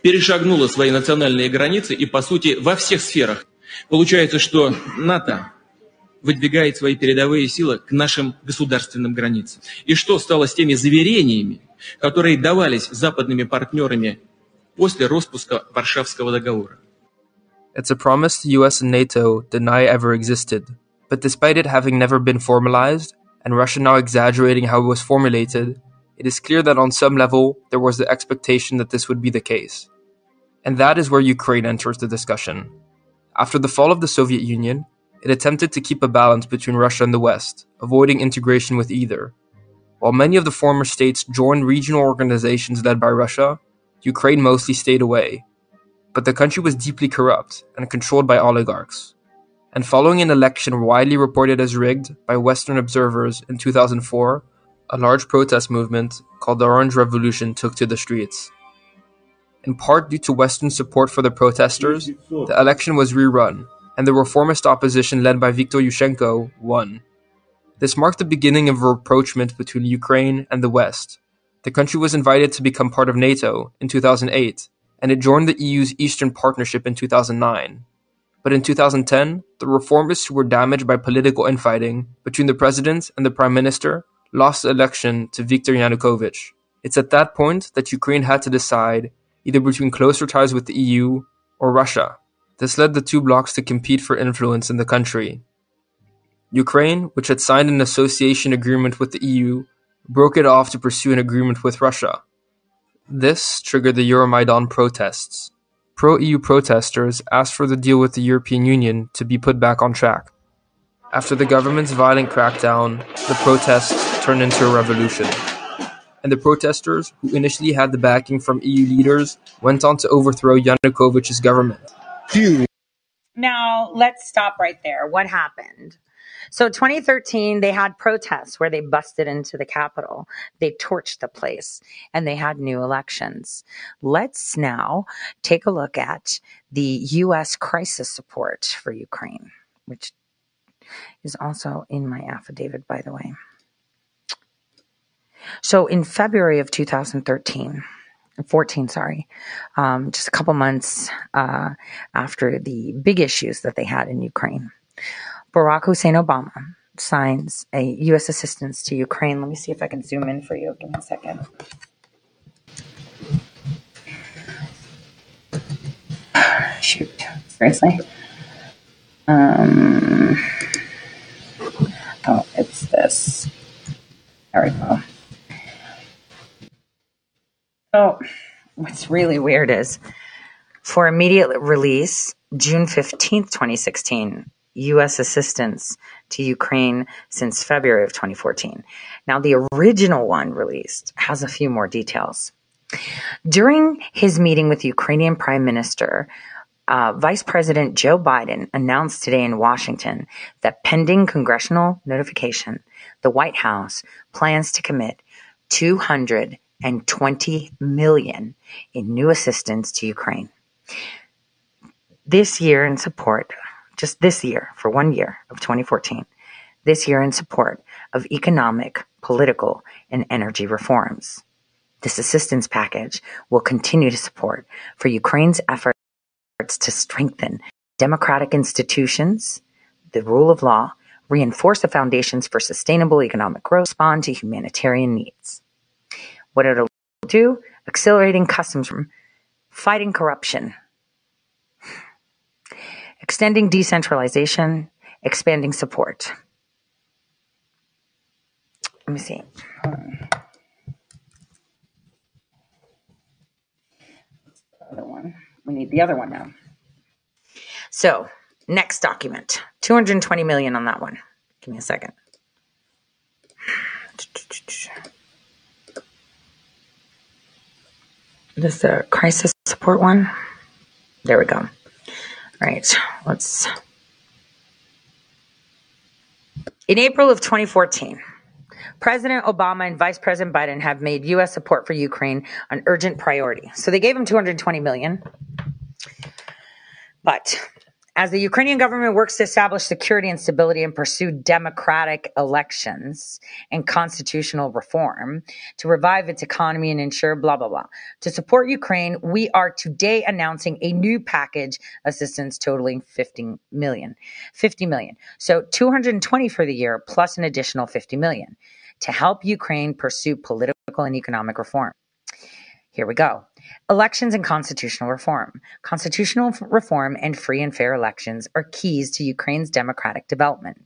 Speaker 34: перешагнула свои национальные границы и, по сути, во всех сферах. Получается, что НАТО выдвигает свои передовые силы к нашим государственным границам. И что стало с теми заверениями, которые давались западными партнерами после распуска Варшавского договора?
Speaker 31: It's a promise the US and NATO deny ever existed, but despite it having never been formalized, and Russia now exaggerating how it was formulated, it is clear that on some level there was the expectation that this would be the case. And that is where Ukraine enters the discussion. After the fall of the Soviet Union, it attempted to keep a balance between Russia and the West, avoiding integration with either. While many of the former states joined regional organizations led by Russia, Ukraine mostly stayed away. But the country was deeply corrupt and controlled by oligarchs. And following an election widely reported as rigged by Western observers in 2004, a large protest movement called the Orange Revolution took to the streets. In part due to Western support for the protesters, the election was rerun, and the reformist opposition led by Viktor Yushchenko won. This marked the beginning of a rapprochement between Ukraine and the West. The country was invited to become part of NATO in 2008, and it joined the EU's Eastern Partnership in 2009. But in 2010, the reformists who were damaged by political infighting between the president and the prime minister lost the election to Viktor Yanukovych. It's at that point that Ukraine had to decide either between closer ties with the EU or Russia. This led the two blocs to compete for influence in the country. Ukraine, which had signed an association agreement with the EU, broke it off to pursue an agreement with Russia. This triggered the Euromaidan protests. Pro EU protesters asked for the deal with the European Union to be put back on track. After the government's violent crackdown, the protests turned into a revolution. And the protesters, who initially had the backing from EU leaders, went on to overthrow Yanukovych's government.
Speaker 2: Now, let's stop right there. What happened? So 2013, they had protests where they busted into the Capitol. They torched the place and they had new elections. Let's now take a look at the U.S. crisis support for Ukraine, which is also in my affidavit, by the way. So in February of 2013, 14, sorry, um, just a couple months uh, after the big issues that they had in Ukraine, Barack Hussein Obama signs a U.S. assistance to Ukraine. Let me see if I can zoom in for you. Give me a second. Shoot, seriously. Um, oh, it's this. There we go. So, what's really weird is for immediate release, June 15th, 2016, U.S. assistance to Ukraine since February of 2014. Now, the original one released has a few more details. During his meeting with Ukrainian Prime Minister, uh, Vice President Joe Biden announced today in Washington that pending congressional notification, the White House plans to commit 220 million in new assistance to Ukraine. This year in support just this year, for one year of 2014, this year in support of economic, political, and energy reforms. This assistance package will continue to support for Ukraine's efforts to strengthen democratic institutions, the rule of law, reinforce the foundations for sustainable economic growth, respond to humanitarian needs. What it'll do, accelerating customs from fighting corruption, extending decentralization, expanding support. Let me see. Other one. We need the other one now. So, next document. 220 million on that one. Give me a second. This is the crisis support one. There we go. Right, let's. In April of 2014, President Obama and Vice President Biden have made U.S. support for Ukraine an urgent priority. So they gave him 220 million. But as the Ukrainian government works to establish security and stability and pursue democratic elections and constitutional reform to revive its economy and ensure blah, blah, blah. To support Ukraine, we are today announcing a new package assistance totaling 50 million. 50 million. So 220 for the year plus an additional 50 million to help Ukraine pursue political and economic reform. Here we go. Elections and constitutional reform. Constitutional reform and free and fair elections are keys to Ukraine's democratic development.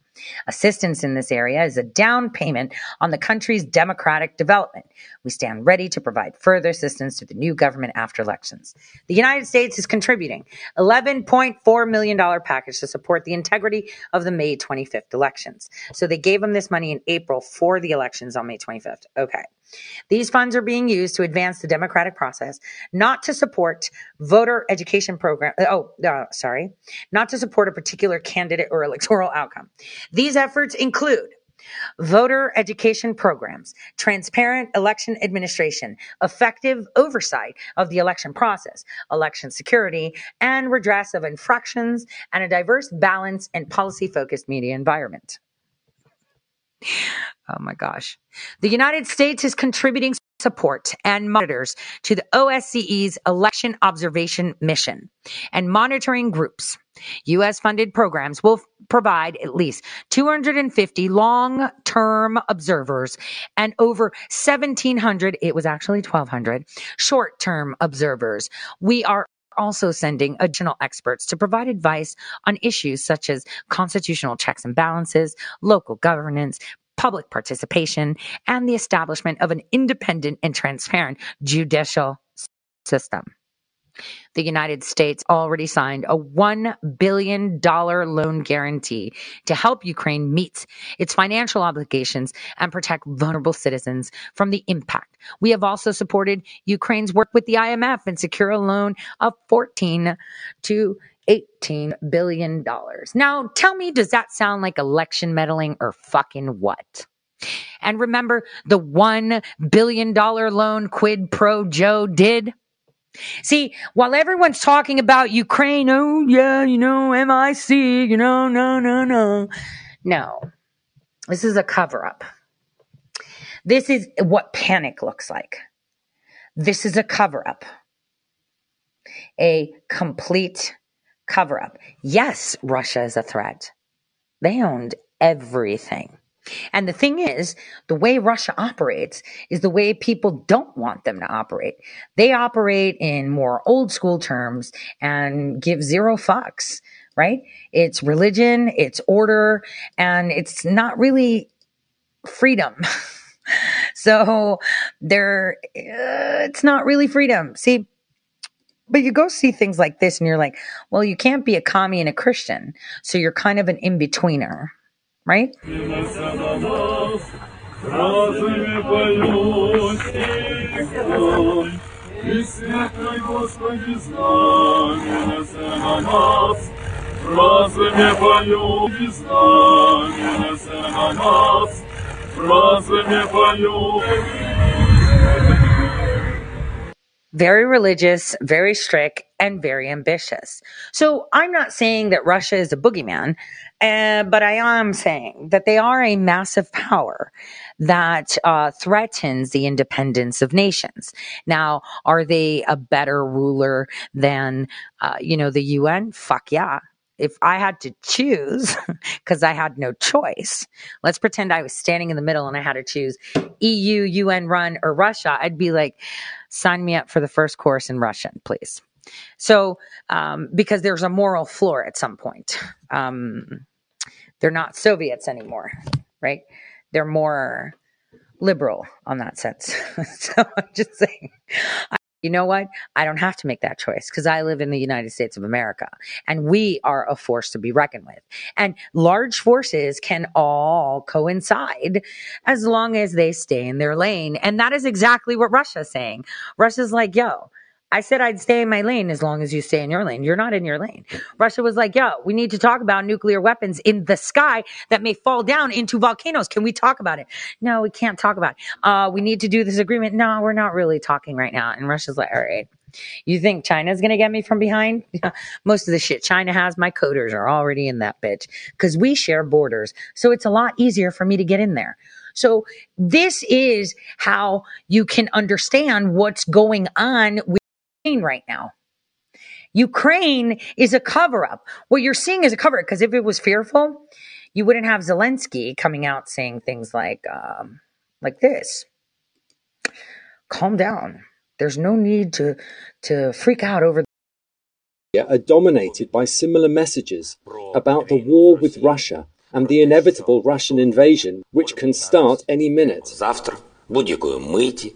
Speaker 2: Assistance in this area is a down payment on the country's democratic development. We stand ready to provide further assistance to the new government after elections. The United States is contributing $11.4 million package to support the integrity of the May 25th elections. So they gave them this money in April for the elections on May 25th. Okay. These funds are being used to advance the democratic process, not to support voter education program. Oh, uh, sorry, not to support a particular candidate or electoral outcome. These efforts include voter education programs, transparent election administration, effective oversight of the election process, election security, and redress of infractions, and a diverse, balanced, and policy focused media environment. Oh my gosh. The United States is contributing support and monitors to the OSCE's election observation mission and monitoring groups. U.S. funded programs will provide at least 250 long term observers and over 1,700, it was actually 1,200, short term observers. We are also sending additional experts to provide advice on issues such as constitutional checks and balances, local governance, public participation, and the establishment of an independent and transparent judicial system. The United States already signed a $1 billion loan guarantee to help Ukraine meet its financial obligations and protect vulnerable citizens from the impact. We have also supported Ukraine's work with the IMF and secure a loan of 14 to $18 billion. Now, tell me, does that sound like election meddling or fucking what? And remember the $1 billion loan quid pro Joe did? See, while everyone's talking about Ukraine, oh yeah, you know, MIC, you know, no, no, no. No. This is a cover up. This is what panic looks like. This is a cover up. A complete cover up. Yes, Russia is a threat. They owned everything. And the thing is, the way Russia operates is the way people don't want them to operate. They operate in more old school terms and give zero fucks, right? It's religion, it's order, and it's not really freedom. so there, uh, it's not really freedom. See, but you go see things like this and you're like, well, you can't be a commie and a Christian. So you're kind of an in betweener, right? very religious, very strict, and very ambitious. So I'm not saying that Russia is a boogeyman, uh, but I am saying that they are a massive power that uh, threatens the independence of nations. Now, are they a better ruler than, uh, you know, the UN? Fuck yeah if I had to choose, because I had no choice, let's pretend I was standing in the middle and I had to choose EU, UN run, or Russia, I'd be like, sign me up for the first course in Russian, please. So, um, because there's a moral floor at some point. Um, they're not Soviets anymore, right? They're more liberal on that sense. so I'm just saying, you know what? I don't have to make that choice because I live in the United States of America and we are a force to be reckoned with. And large forces can all coincide as long as they stay in their lane. And that is exactly what Russia's saying. Russia's like, yo, I said I'd stay in my lane as long as you stay in your lane. You're not in your lane. Russia was like, yo, we need to talk about nuclear weapons in the sky that may fall down into volcanoes. Can we talk about it? No, we can't talk about it. Uh, we need to do this agreement. No, we're not really talking right now. And Russia's like, all right. You think China's going to get me from behind? Most of the shit China has, my coders are already in that bitch because we share borders. So it's a lot easier for me to get in there. So this is how you can understand what's going on with right now. Ukraine is a cover up. What you're seeing is a cover up because if it was fearful, you wouldn't have Zelensky coming out saying things like, um, like this. Calm down. There's no need to to freak out over.
Speaker 35: Are dominated by similar messages about the war with Russia and the inevitable Russian invasion, which can start any minute.
Speaker 36: Завтра, будь-якої миті,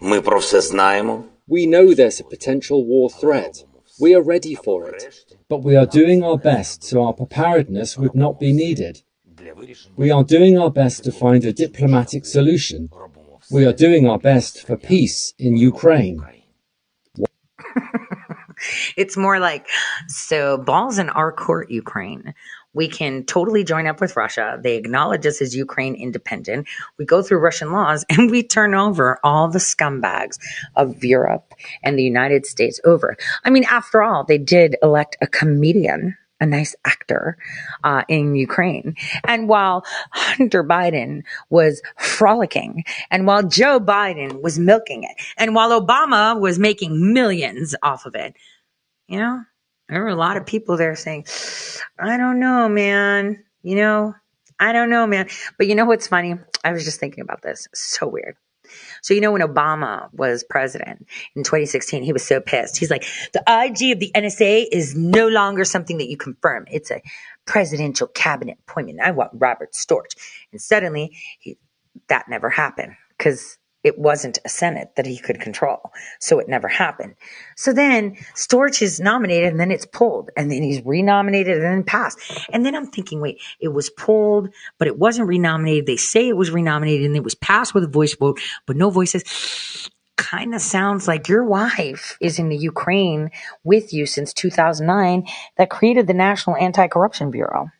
Speaker 36: ми про все знаємо.
Speaker 35: We know there's a potential war threat. We are ready for it. But we are doing our best so our preparedness would not be needed. We are doing our best to find a diplomatic solution. We are doing our best for peace in Ukraine.
Speaker 2: it's more like, so balls in our court, Ukraine. We can totally join up with Russia. They acknowledge us as Ukraine independent. We go through Russian laws and we turn over all the scumbags of Europe and the United States over. I mean, after all, they did elect a comedian a nice actor uh, in Ukraine. And while Hunter Biden was frolicking, and while Joe Biden was milking it, and while Obama was making millions off of it, you know, there were a lot of people there saying, I don't know, man. You know, I don't know, man. But you know what's funny? I was just thinking about this. So weird. So, you know, when Obama was president in 2016, he was so pissed. He's like, the IG of the NSA is no longer something that you confirm. It's a presidential cabinet appointment. I want Robert Storch. And suddenly, he, that never happened because it wasn't a Senate that he could control. So it never happened. So then Storch is nominated and then it's pulled and then he's renominated and then passed. And then I'm thinking, wait, it was pulled, but it wasn't renominated. They say it was renominated and it was passed with a voice vote, but no voices. Kind of sounds like your wife is in the Ukraine with you since 2009 that created the National Anti-Corruption Bureau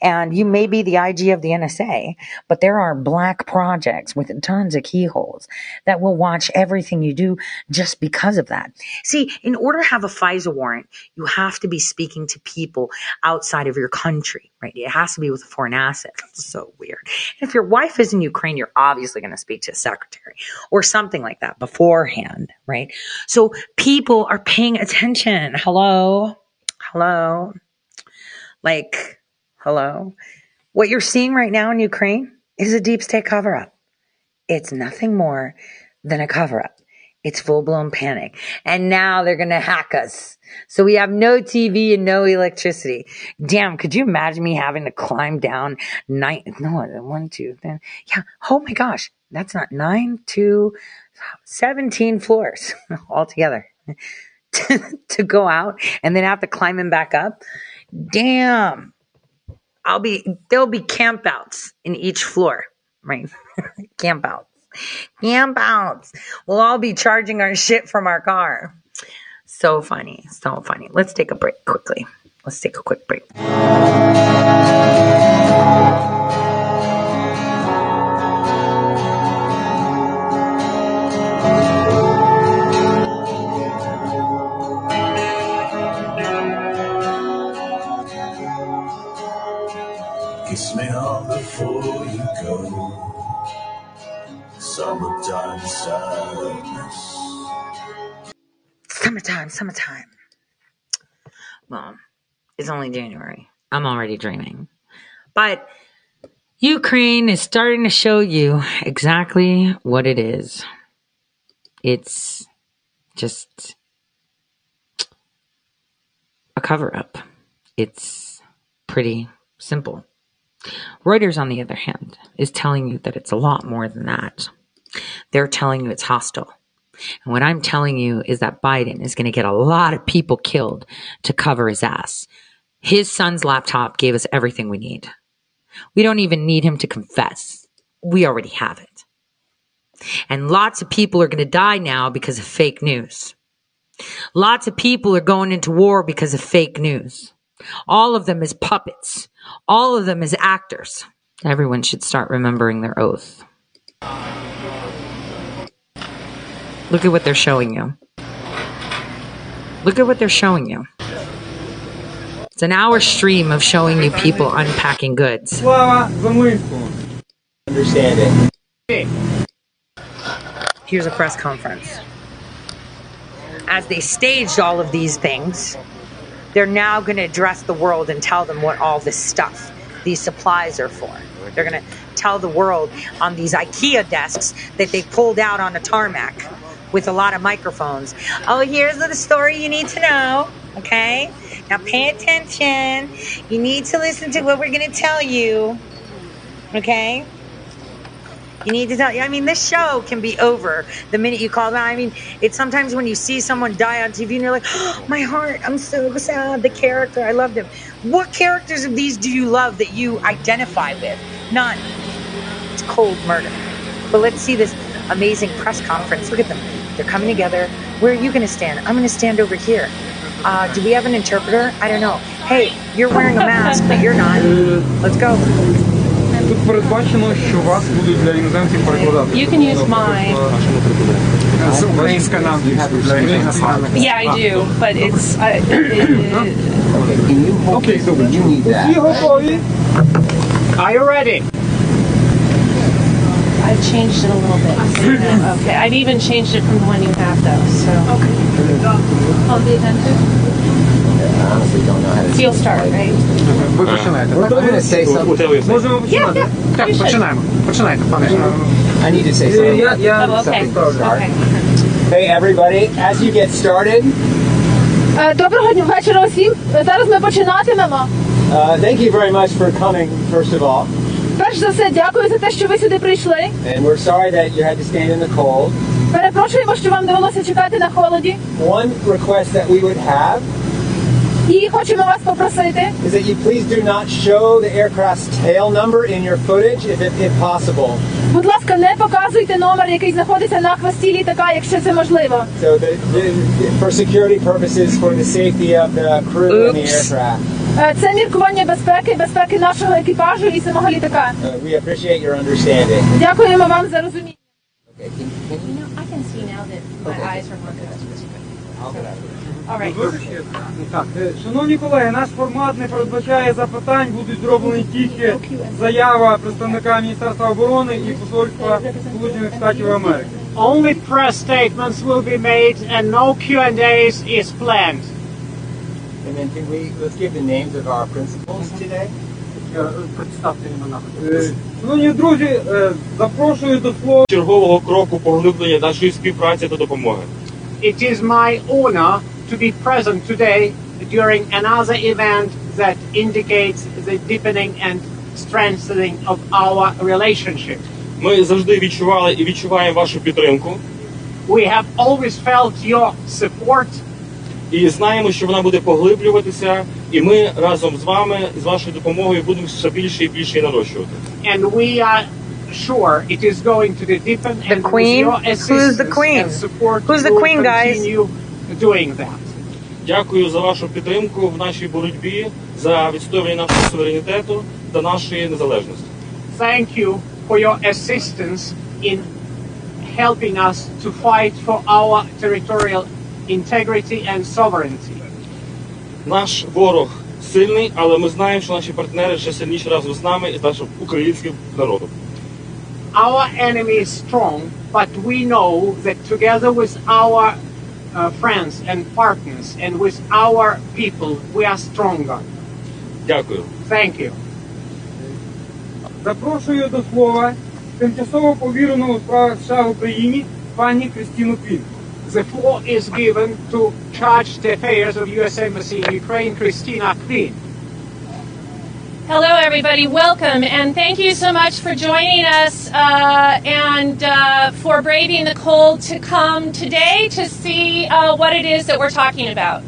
Speaker 2: and you may be the IG of the NSA, but there are black projects with tons of keyholes that will watch everything you do just because of that. See, in order to have a FISA warrant, you have to be speaking to people outside of your country, right? It has to be with a foreign asset. It's so weird. And if your wife is in Ukraine, you're obviously going to speak to a secretary or something like that beforehand, right? So people are paying attention. Hello. Hello. Like, Hello? What you're seeing right now in Ukraine is a deep state cover up. It's nothing more than a cover up. It's full blown panic. And now they're going to hack us. So we have no TV and no electricity. Damn, could you imagine me having to climb down nine, no, one, two, then, yeah. Oh my gosh. That's not nine, two, 17 floors altogether to, to go out and then have to climb them back up. Damn. I'll be there'll be campouts in each floor, right? campouts. Campouts. We'll all be charging our shit from our car. So funny, so funny. Let's take a break quickly. Let's take a quick break.
Speaker 37: Summertime
Speaker 2: summertime. Well, it's only January. I'm already dreaming. But Ukraine is starting to show you exactly what it is. It's just a cover up. It's pretty simple. Reuters, on the other hand, is telling you that it's a lot more than that. They're telling you it's hostile. And what I'm telling you is that Biden is going to get a lot of people killed to cover his ass. His son's laptop gave us everything we need. We don't even need him to confess. We already have it. And lots of people are going to die now because of fake news. Lots of people are going into war because of fake news. All of them as puppets. All of them as actors. Everyone should start remembering their oath. Look at what they're showing you. Look at what they're showing you. It's an hour stream of showing you people unpacking goods.
Speaker 25: Understand it.
Speaker 2: Here's a press conference. As they staged all of these things, they're now going to address the world and tell them what all this stuff, these supplies are for. They're going to tell the world on these IKEA desks that they pulled out on a tarmac with a lot of microphones. Oh, here's the story you need to know. Okay. Now pay attention. You need to listen to what we're going to tell you. Okay? You need to tell. I mean, this show can be over the minute you call them. I mean, it's sometimes when you see someone die on TV and you're like, oh, my heart, I'm so sad. The character, I loved him. What characters of these do you love that you identify with? None. It's cold murder. But let's see this amazing press conference. Look at them. They're coming together. Where are you going to stand? I'm going to stand over here. Uh, do we have an interpreter? I don't know. Hey, you're wearing a mask, but you're not. Let's go.
Speaker 28: Тут передбачено, що вас будуть для іноземців перекладати.
Speaker 38: You can use mine.
Speaker 28: З українська нам
Speaker 38: Yeah, I do, but it's. I, it,
Speaker 28: Окей, добре. Всі готові?
Speaker 39: Are you ready?
Speaker 38: I've changed it a little bit. so you know. Okay, I've even changed it from the one you have, though. So. Okay. I'll be attentive.
Speaker 40: honestly don't know how to
Speaker 38: So you'll start, right?
Speaker 28: Ви починаєте.
Speaker 40: I'm gonna say something.
Speaker 28: Можемо починати? Так, починаємо. Починайте, пане.
Speaker 40: I need to say something.
Speaker 28: Я, я
Speaker 38: Oh, okay. Okay.
Speaker 40: Hey everybody, as you get started,
Speaker 41: Е, Доброго дня вечора усім. Е, Зараз ми починатимемо.
Speaker 40: uh, thank you very much for coming, first of all.
Speaker 41: Перш за все, дякую за те, що ви сюди прийшли.
Speaker 40: And we're sorry that you had to stand in the cold.
Speaker 41: Перепрошуємо, що вам довелося чекати на холоді.
Speaker 40: One request that we would have
Speaker 41: І хочемо вас попросити,
Speaker 40: is that you please do not show the aircraft's tail number in your footage if, it, if possible.
Speaker 41: будь ласка, не показуйте номер, який знаходиться на хвості літака, якщо це можливо.
Speaker 40: So the, the, for security purposes, for the safety of the crew and the aircraft.
Speaker 41: Е, Це міркування безпеки, безпеки нашого екіпажу і самого літака.
Speaker 40: Uh, we appreciate your understanding.
Speaker 41: Дякуємо вам за розуміння. Okay.
Speaker 38: Can, can You know, I can see now that my okay. eyes are more good. All right.
Speaker 28: Так, е, шановні колеги, наш формат не передбачає запитань, будуть зроблені тільки заява представника Міністерства оборони і посольства Сполучених Штатів Америки.
Speaker 39: Only press statements will be made and no Q&As is planned.
Speaker 40: And then can we, let's give the names of our principals today.
Speaker 28: Е, Шановні друзі, е, запрошую до слова.
Speaker 33: чергового кроку поглиблення нашої співпраці та допомоги.
Speaker 39: It is my honor to be present today during another event that indicates the deepening and strengthening of our relationship.
Speaker 33: Ми завжди відчували і відчуваємо вашу підтримку.
Speaker 39: We have always felt your support
Speaker 33: І знаємо, що вона буде поглиблюватися, і ми разом з вами, з вашою допомогою, будемо все більше і більше її нарощувати.
Speaker 39: and we are sure it is going to deepen
Speaker 2: The
Speaker 39: and
Speaker 2: queen?
Speaker 39: with your
Speaker 2: Who's the
Speaker 39: assistance
Speaker 2: queen?
Speaker 39: and support
Speaker 2: Who's the
Speaker 39: we will
Speaker 2: queen, guys?
Speaker 39: continue doing that.
Speaker 33: Дякую за вашу підтримку в нашій боротьбі за відстоювання нашого суверенітету та нашої незалежності.
Speaker 39: Thank you for your assistance in helping us to fight for our territorial integrity and sovereignty.
Speaker 33: Наш ворог сильний, але ми знаємо, що наші партнери ще сильніші разом з нами і з нашим українським народом.
Speaker 39: Our enemy is strong, but we know that together with our uh, friends and partners, and with our people, we are stronger.
Speaker 33: Дякую.
Speaker 39: Thank you.
Speaker 28: Запрошую до слова тимчасово повіреного у справах США в Україні пані Крістіну Квін.
Speaker 39: The floor is given to Chargé d'Affaires of U.S. Embassy in Ukraine, Kristina Kvien.
Speaker 38: Hello, everybody. Welcome, and thank you so much for joining us uh, and uh, for braving the cold to come today to see uh, what it is that we're talking about.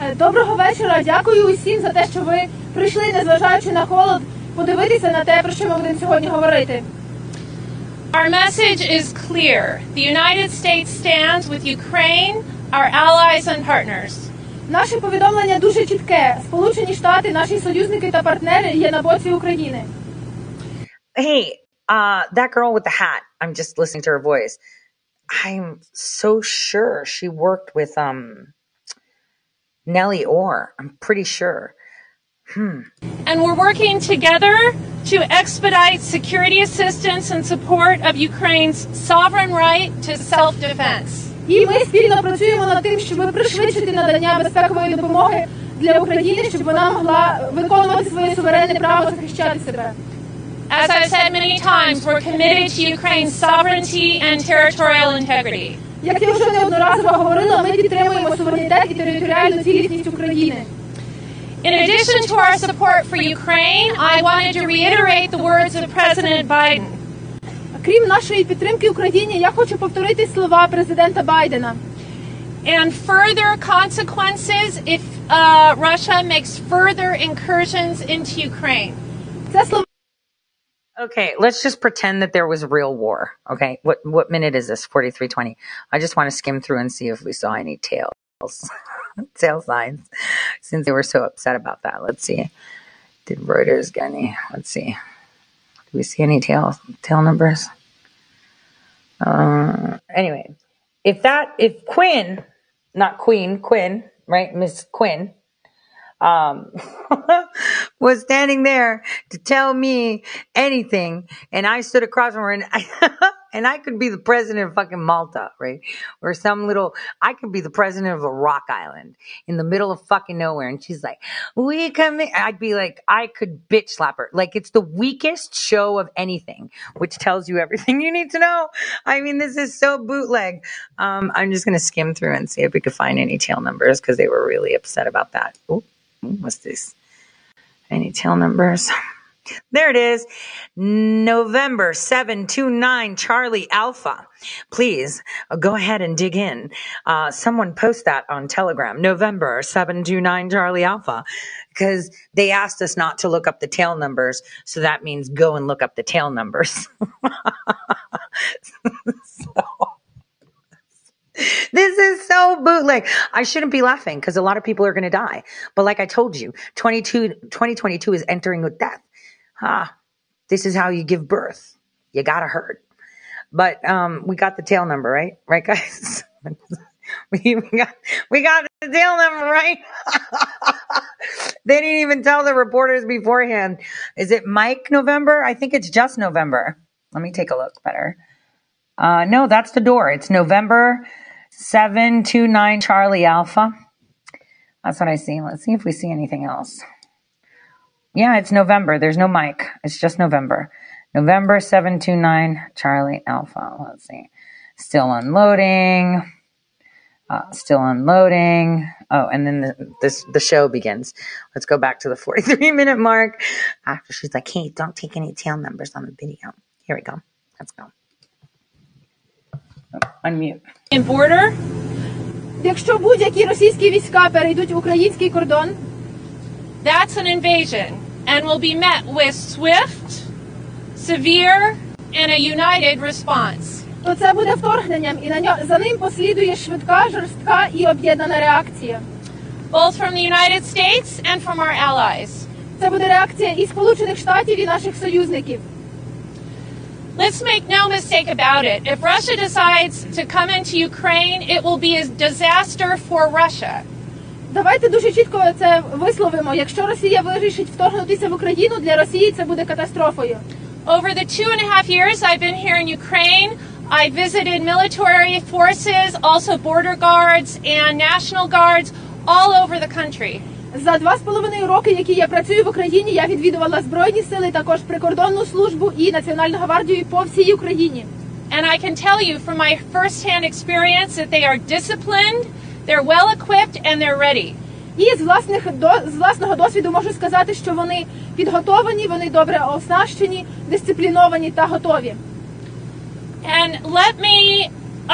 Speaker 41: Е, Доброго вечора. Дякую усім за те, що ви прийшли, незважаючи на холод, подивитися на те, про що ми будемо сьогодні говорити.
Speaker 38: Our message is clear. The United States stands with Ukraine, our allies and partners.
Speaker 41: Наше повідомлення дуже чітке. Сполучені Штати, наші союзники та партнери є на боці України.
Speaker 2: Hey, uh, that girl with the hat. I'm just listening to her voice. I'm so sure she worked with um Nellie Ohr. I'm pretty sure. Hmm.
Speaker 38: And we're working together to expedite security assistance and support of Ukraine's sovereign right to self defense.
Speaker 41: І ми спільно працюємо над тим, щоб пришвидшити надання безпекової допомоги для України, щоб вона могла виконувати своє суверенне право захищати себе.
Speaker 38: As I've said many times, we're committed to Ukraine's sovereignty and territorial integrity.
Speaker 41: Як я вже неодноразово говорила, ми підтримуємо суверенітет і територіальну цілісність України.
Speaker 38: In addition to our support for Ukraine, I wanted to reiterate the words of President Biden.
Speaker 41: Крім нашої підтримки Україні, я хочу повторити слова президента Байдена.
Speaker 38: And further consequences if uh, Russia makes further incursions into Ukraine.
Speaker 41: Це слова
Speaker 2: Okay, let's just pretend that there was real war. Okay, what what minute is this? Forty three twenty. I just want to skim through and see if we saw any tails, tail signs, since they were so upset about that. Let's see. Did Reuters get any? Let's see. Do we see any tail tail numbers? Uh, anyway, if that if Quinn, not Queen, Quinn, right, Miss Quinn, um, was standing there to tell me anything, and I stood across from her, and I, and I could be the president of fucking Malta, right, or some little, I could be the president of a rock island in the middle of fucking nowhere, and she's like, "We come," in. I'd be like, I could bitch slap her, like it's the weakest show of anything, which tells you everything you need to know. I mean, this is so bootleg. Um, I'm just gonna skim through and see if we could find any tail numbers because they were really upset about that. Ooh. What's this? Any tail numbers? There it is. November 729 Charlie Alpha. Please uh, go ahead and dig in. Uh, someone post that on Telegram. November 729 Charlie Alpha. Because they asked us not to look up the tail numbers. So that means go and look up the tail numbers. so, this is so bootleg. I shouldn't be laughing because a lot of people are going to die. But like I told you, 22, 2022 is entering with death. Ah, this is how you give birth. You got to hurt. But um, we got the tail number, right? Right, guys? we, got we got the tail number, right? they didn't even tell the reporters beforehand. Is it Mike November? I think it's just November. Let me take a look better. Uh, no, that's the door. It's November 729 Charlie Alpha. That's what I see. Let's see if we see anything else. Yeah, it's November. There's no Mike. It's just November. November 729 Charlie Alpha. Let's see. Still unloading. Uh, still unloading. Oh, and then the, this the show begins. Let's go back to the 43 minute mark. After she's like, "Hey, don't take any tail numbers on the video." Here we go. Let's go. Unmute.
Speaker 38: In border,
Speaker 41: Якщо будь-які російські війська перейдуть в український кордон,
Speaker 38: that's an invasion and will be met with swift, severe, and a united response.
Speaker 41: то це буде вторгненням, і на ньо за ним послідує швидка, жорстка і об'єднана реакція.
Speaker 38: both from the United States and from our allies.
Speaker 41: Це буде реакція і Сполучених Штатів, і наших союзників.
Speaker 38: Let's make no mistake about it. If Russia decides to come into Ukraine, it will be a disaster for Russia.
Speaker 41: Давайте дуже чітко це висловимо. Якщо Росія вирішить вторгнутися в Україну, для Росії це буде катастрофою.
Speaker 38: Over the two and a half years I've been here in Ukraine, I visited military forces, also border guards and national guards all over the country.
Speaker 41: За два з половиною роки, які я працюю в Україні, я відвідувала збройні сили, також прикордонну службу і Національну гвардію по всій Україні.
Speaker 38: And I can tell you from my first-hand experience that they are disciplined, they're well equipped, and they're ready.
Speaker 41: І з власних до з власного досвіду можу сказати, що вони підготовлені, вони добре оснащені, дисципліновані та готові.
Speaker 38: And let me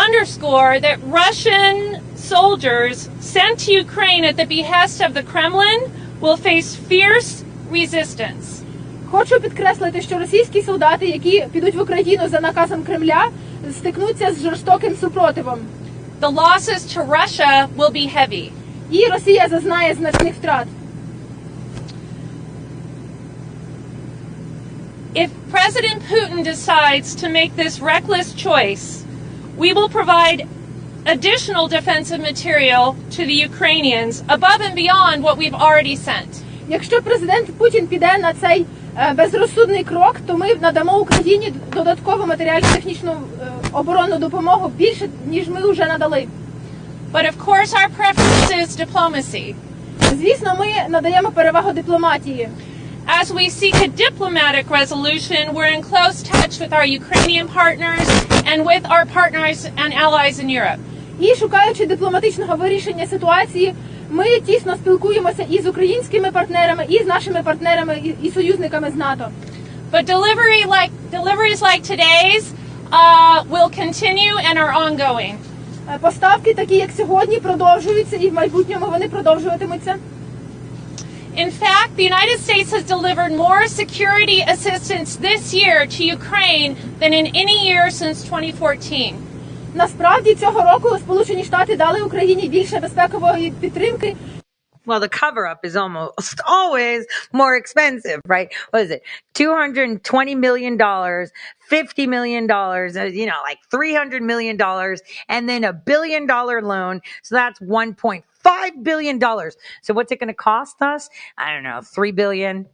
Speaker 38: underscore that Russian soldiers sent to Ukraine at the behest of the Kremlin will face fierce resistance.
Speaker 41: Хочу підкреслити, що російські солдати, які підуть в Україну за наказом Кремля, стикнуться з жорстоким супротивом.
Speaker 38: The losses to Russia will be heavy.
Speaker 41: І Росія зазнає значних втрат.
Speaker 38: If President Putin decides to make this reckless choice, we will provide additional defensive material to the Ukrainians above and beyond what we've already sent.
Speaker 41: Якщо президент Путін піде на цей е, безрозсудний крок, то ми надамо Україні додаткову матеріально-технічну е, оборонну допомогу більше ніж ми вже надали.
Speaker 38: But of course, our preference is diplomacy.
Speaker 41: Звісно, ми надаємо перевагу дипломатії.
Speaker 38: As we seek a diplomatic resolution, we're in close touch with our Ukrainian partners and with our partners and allies in Europe.
Speaker 41: І шукаючи дипломатичного вирішення ситуації, Ми тісно спілкуємося і з українськими партнерами, і з нашими партнерами і, і союзниками з НАТО.
Speaker 38: But delivery like deliveries like today's uh, will continue and are ongoing.
Speaker 41: Е, Поставки, такі як сьогодні, продовжуються і в майбутньому вони продовжуватимуться.
Speaker 38: In fact, the United States has delivered more security assistance this year to Ukraine than in any year since 2014.
Speaker 41: Насправді цього року Сполучені Штати дали Україні більше безпекової підтримки.
Speaker 2: Well, the cover up is almost always more expensive, right? What is it? $220 million, $50 million, uh, you know, like $300 million, and then a billion dollar loan. So that's $1.5 billion. So what's it going to cost us? I don't know, $3 billion.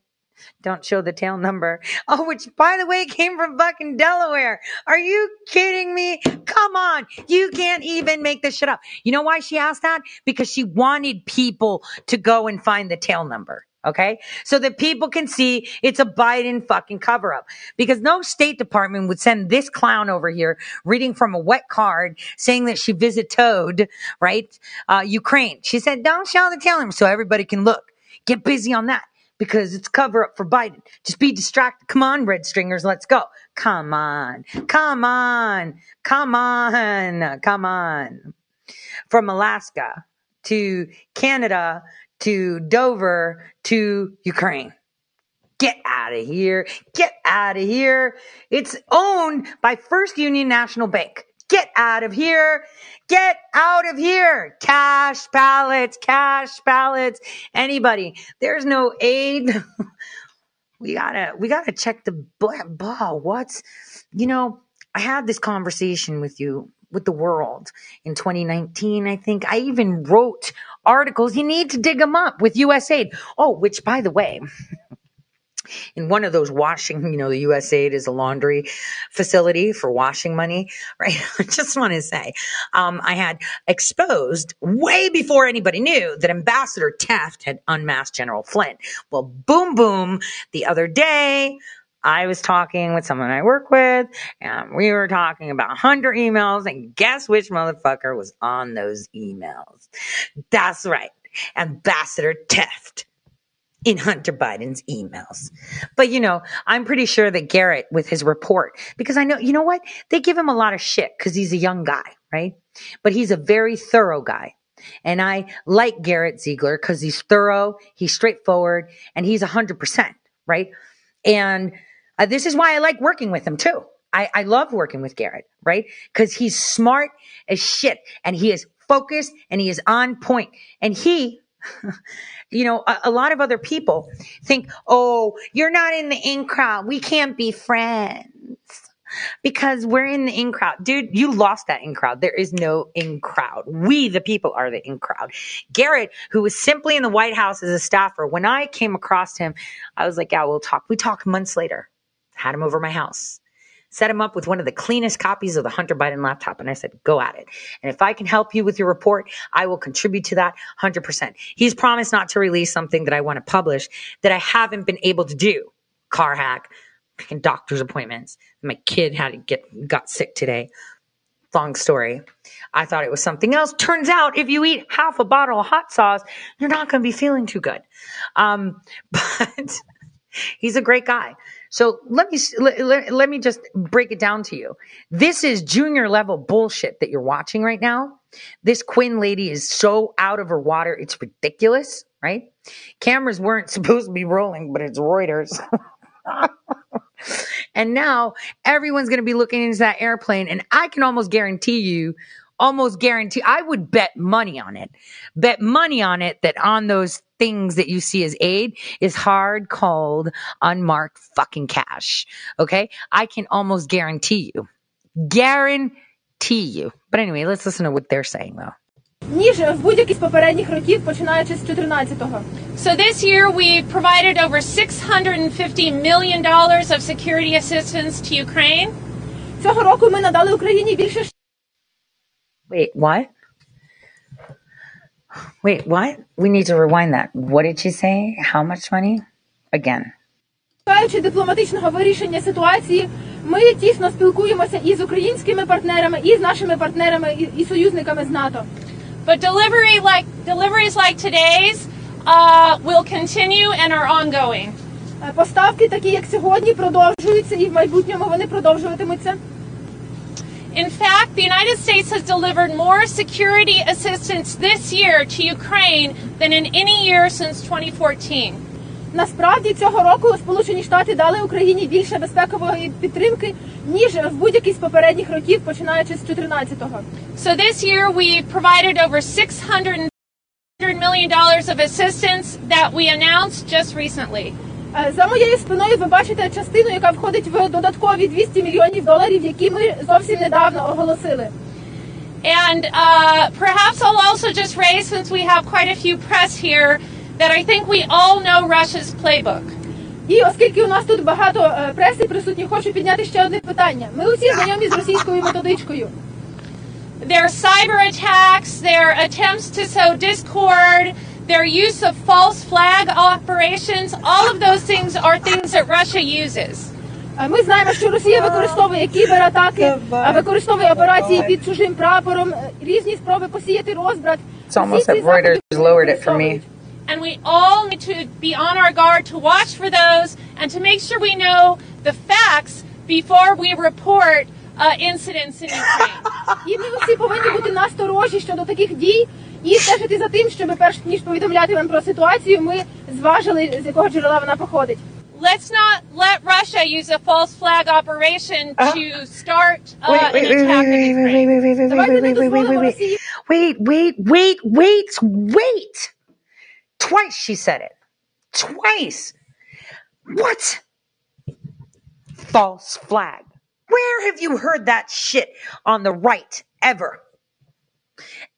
Speaker 2: don't show the tail number. Oh, which by the way came from fucking Delaware. Are you kidding me? Come on. You can't even make this shit up. You know why she asked that? Because she wanted people to go and find the tail number. Okay. So that people can see it's a Biden fucking cover up because no state department would send this clown over here reading from a wet card saying that she visited, right? Uh, Ukraine. She said, don't show the tail number so everybody can look. Get busy on that because it's cover up for Biden. Just be distracted. Come on, red stringers, let's go. Come on. Come on. Come on. Come on. From Alaska to Canada to Dover to Ukraine. Get out of here. Get out of here. It's owned by First Union National Bank. Get out of here. Get out of here. Cash ballots, cash ballots. Anybody. There's no aid. we gotta, we gotta check the ball. What's, you know, I had this conversation with you, with the world in 2019, I think. I even wrote articles. You need to dig them up with USAID. Oh, which by the way, in one of those washing, you know, the USAID is a laundry facility for washing money, right? I just want to say, um, I had exposed way before anybody knew that Ambassador Taft had unmasked General Flynn. Well, boom, boom, the other day, I was talking with someone I work with, and we were talking about Hunter emails, and guess which motherfucker was on those emails? That's right, Ambassador Taft in Hunter Biden's emails. But you know, I'm pretty sure that Garrett with his report, because I know, you know what? They give him a lot of shit because he's a young guy, right? But he's a very thorough guy. And I like Garrett Ziegler because he's thorough, he's straightforward, and he's 100%, right? And uh, this is why I like working with him too. I, I love working with Garrett, right? Because he's smart as shit and he is focused and he is on point. And he, you know, a, a lot of other people think, oh, you're not in the in crowd. We can't be friends because we're in the in crowd. Dude, you lost that in crowd. There is no in crowd. We, the people, are the in crowd. Garrett, who was simply in the White House as a staffer, when I came across him, I was like, yeah, we'll talk. We talked months later. Had him over my house. Set him up with one of the cleanest copies of the Hunter Biden laptop. And I said, go at it. And if I can help you with your report, I will contribute to that 100%. He's promised not to release something that I want to publish that I haven't been able to do. Car hack, doctor's appointments. My kid had to get, got sick today. Long story. I thought it was something else. Turns out if you eat half a bottle of hot sauce, you're not going to be feeling too good. Um, but he's a great guy. So let me let, let, me just break it down to you. This is junior level bullshit that you're watching right now. This Quinn lady is so out of her water, it's ridiculous, right? Cameras weren't supposed to be rolling, but it's Reuters. and now everyone's going to be looking into that airplane, and I can almost guarantee you almost guarantee I would bet money on it. Bet money on it that on those things that you see as aid is hard cold unmarked fucking cash. Okay? I can almost guarantee you. Guarantee you. But anyway, let's listen to what they're saying though.
Speaker 41: ніж в будь-який з попередніх років, починаючи з 14-го.
Speaker 38: So this year we provided over $650 million of security assistance to Ukraine.
Speaker 41: Цього року ми надали Україні більше
Speaker 2: Wait, what? Wait, what? We need to rewind that. What did she say? How much money? Again.
Speaker 41: Шукаючи дипломатичного вирішення ситуації, ми тісно спілкуємося і з українськими партнерами, і з нашими партнерами і, і союзниками з НАТО.
Speaker 38: But delivery like deliveries like today's uh, will continue and are ongoing.
Speaker 41: Е, Поставки, такі як сьогодні, продовжуються і в майбутньому вони продовжуватимуться.
Speaker 38: In fact, the United States has delivered more security assistance this year to Ukraine than in any year since 2014.
Speaker 41: Насправді цього року Сполучені Штати дали Україні більше безпекової підтримки ніж в будь-який з попередніх років, починаючи з 14-го.
Speaker 38: So this year we provided over 600 million dollars of assistance that we announced just recently.
Speaker 41: Е, За моєю спиною ви бачите частину, яка входить в додаткові 200 мільйонів доларів, які ми зовсім недавно оголосили.
Speaker 38: And uh, perhaps I'll also just raise, since we have quite a few press here, that I think we all know Russia's playbook.
Speaker 41: І оскільки у нас тут багато е, преси присутні, хочу підняти ще одне питання. Ми усі знайомі з російською методичкою.
Speaker 38: Their cyber attacks, their attempts to sow discord, their use of false flag operations, all of those things are things that Russia uses.
Speaker 41: Е, Ми знаємо, що Росія використовує кібератаки, е, використовує операції під чужим прапором, е, різні спроби посіяти розбрат.
Speaker 2: It's almost that Reuters lowered it for me.
Speaker 38: And we all need to be on our guard to watch for those and to make sure we know the facts before we report uh, incidents in Ukraine.
Speaker 41: І ми усі повинні бути насторожі щодо таких дій і стежити за тим, щоб перш ніж повідомляти вам про ситуацію, ми зважили з якого джерела вона походить.
Speaker 38: Let's not let Russia use a false flag operation uh-huh. to start uh, an attack
Speaker 2: wait, wait, wait, wait, wait, wait, Wait, wait, wait, wait, wait. Twice she said it. Twice. What? False flag. Where have you heard that shit on the right ever?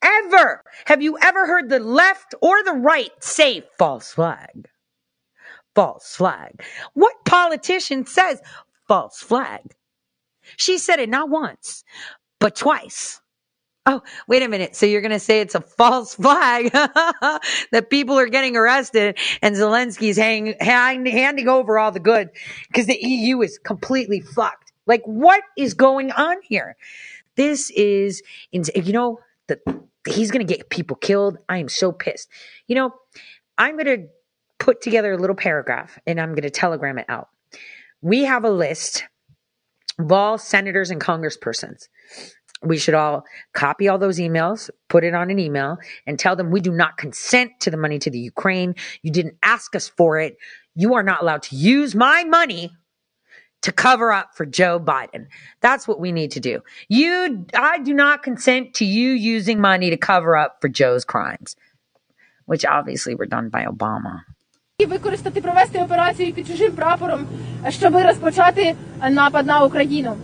Speaker 2: Ever? Have you ever heard the left or the right say false flag? False flag. What politician says false flag? She said it not once, but twice. Oh, wait a minute. So you're going to say it's a false flag that people are getting arrested and Zelensky's hang, hand, handing over all the goods because the EU is completely fucked. Like, what is going on here? This is, you know, the, he's going to get people killed. I am so pissed. You know, I'm going to put together a little paragraph and I'm going to telegram it out. We have a list of all senators and congresspersons we should all copy all those emails, put it on an email, and tell them we do not consent to the money to the Ukraine. You didn't ask us for it. You are not allowed to use my money to cover up for Joe Biden. That's what we need to do. You, I do not consent to you using money to cover up for Joe's crimes, which obviously were done by Obama.
Speaker 41: І використати провести операцію під чужим прапором, щоб розпочати напад на Україну.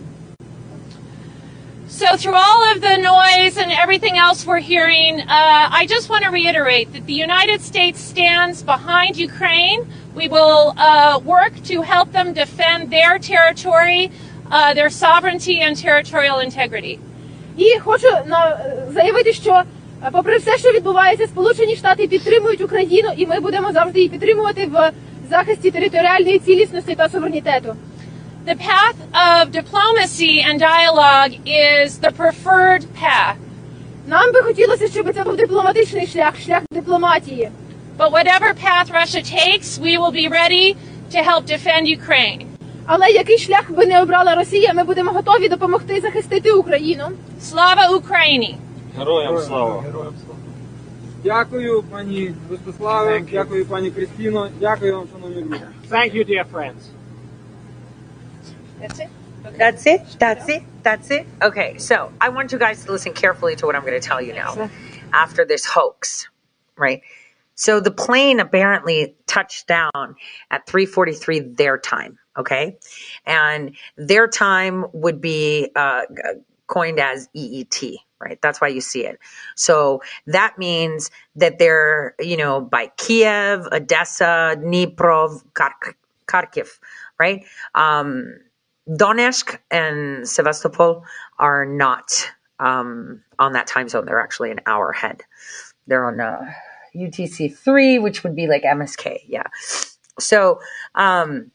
Speaker 38: So, through all of the noise and everything else we're hearing, uh, I just want to reiterate that the United States stands behind Ukraine. We will uh, work to help them defend their territory, uh, their sovereignty, and territorial integrity.
Speaker 41: І хочу на, заявити, що е, попри все, що відбувається, Сполучені Штати підтримують Україну, і ми будемо завжди її підтримувати в захисті територіальної цілісності та суверенітету.
Speaker 38: The path of diplomacy and dialogue is the preferred path.
Speaker 41: Нам би хотілося, щоб це був дипломатичний шлях, шлях дипломатії.
Speaker 38: But whatever path Russia takes, we will be ready to help defend Ukraine.
Speaker 41: Але який шлях би не обрала Росія, ми будемо готові допомогти захистити Україну.
Speaker 38: Слава Україні!
Speaker 40: Героям слава!
Speaker 28: Дякую, пані Ростиславе, дякую, пані Кристіно, дякую вам, шановні друзі.
Speaker 24: Thank you, dear friends.
Speaker 38: That's it?
Speaker 2: That's it. That's it. That's it. Okay, so I want you guys to listen carefully to what I'm going to tell you now after this hoax, right? So the plane apparently touched down at 3:43 their time, okay? And their time would be uh, coined as EET, right? That's why you see it. So that means that they're, you know, by Kiev, Odessa, Dnipro, Khark- Kharkiv, right? Um, Donetsk and Sevastopol are not um, on that time zone. They're actually an hour ahead. They're on uh, UTC three, which would be like MSK. Yeah. So um,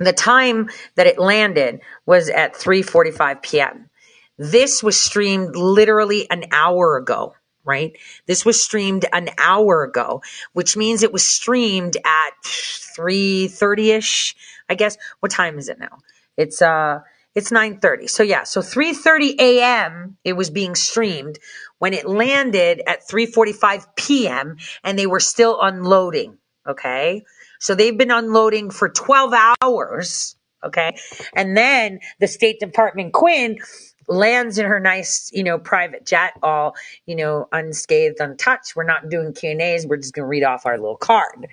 Speaker 2: the time that it landed was at 3:45 p.m. This was streamed literally an hour ago. right? This was streamed an hour ago, which means it was streamed at 3:30ish, I guess. What time is it now? It's uh it's 9:30. So yeah, so 3:30 a.m. it was being streamed when it landed at 3:45 p.m. and they were still unloading, okay? So they've been unloading for 12 hours, okay? And then the State Department Quinn lands in her nice, you know, private jet, all, you know, unscathed, untouched. We're not doing Q and A's. We're just going to read off our little card.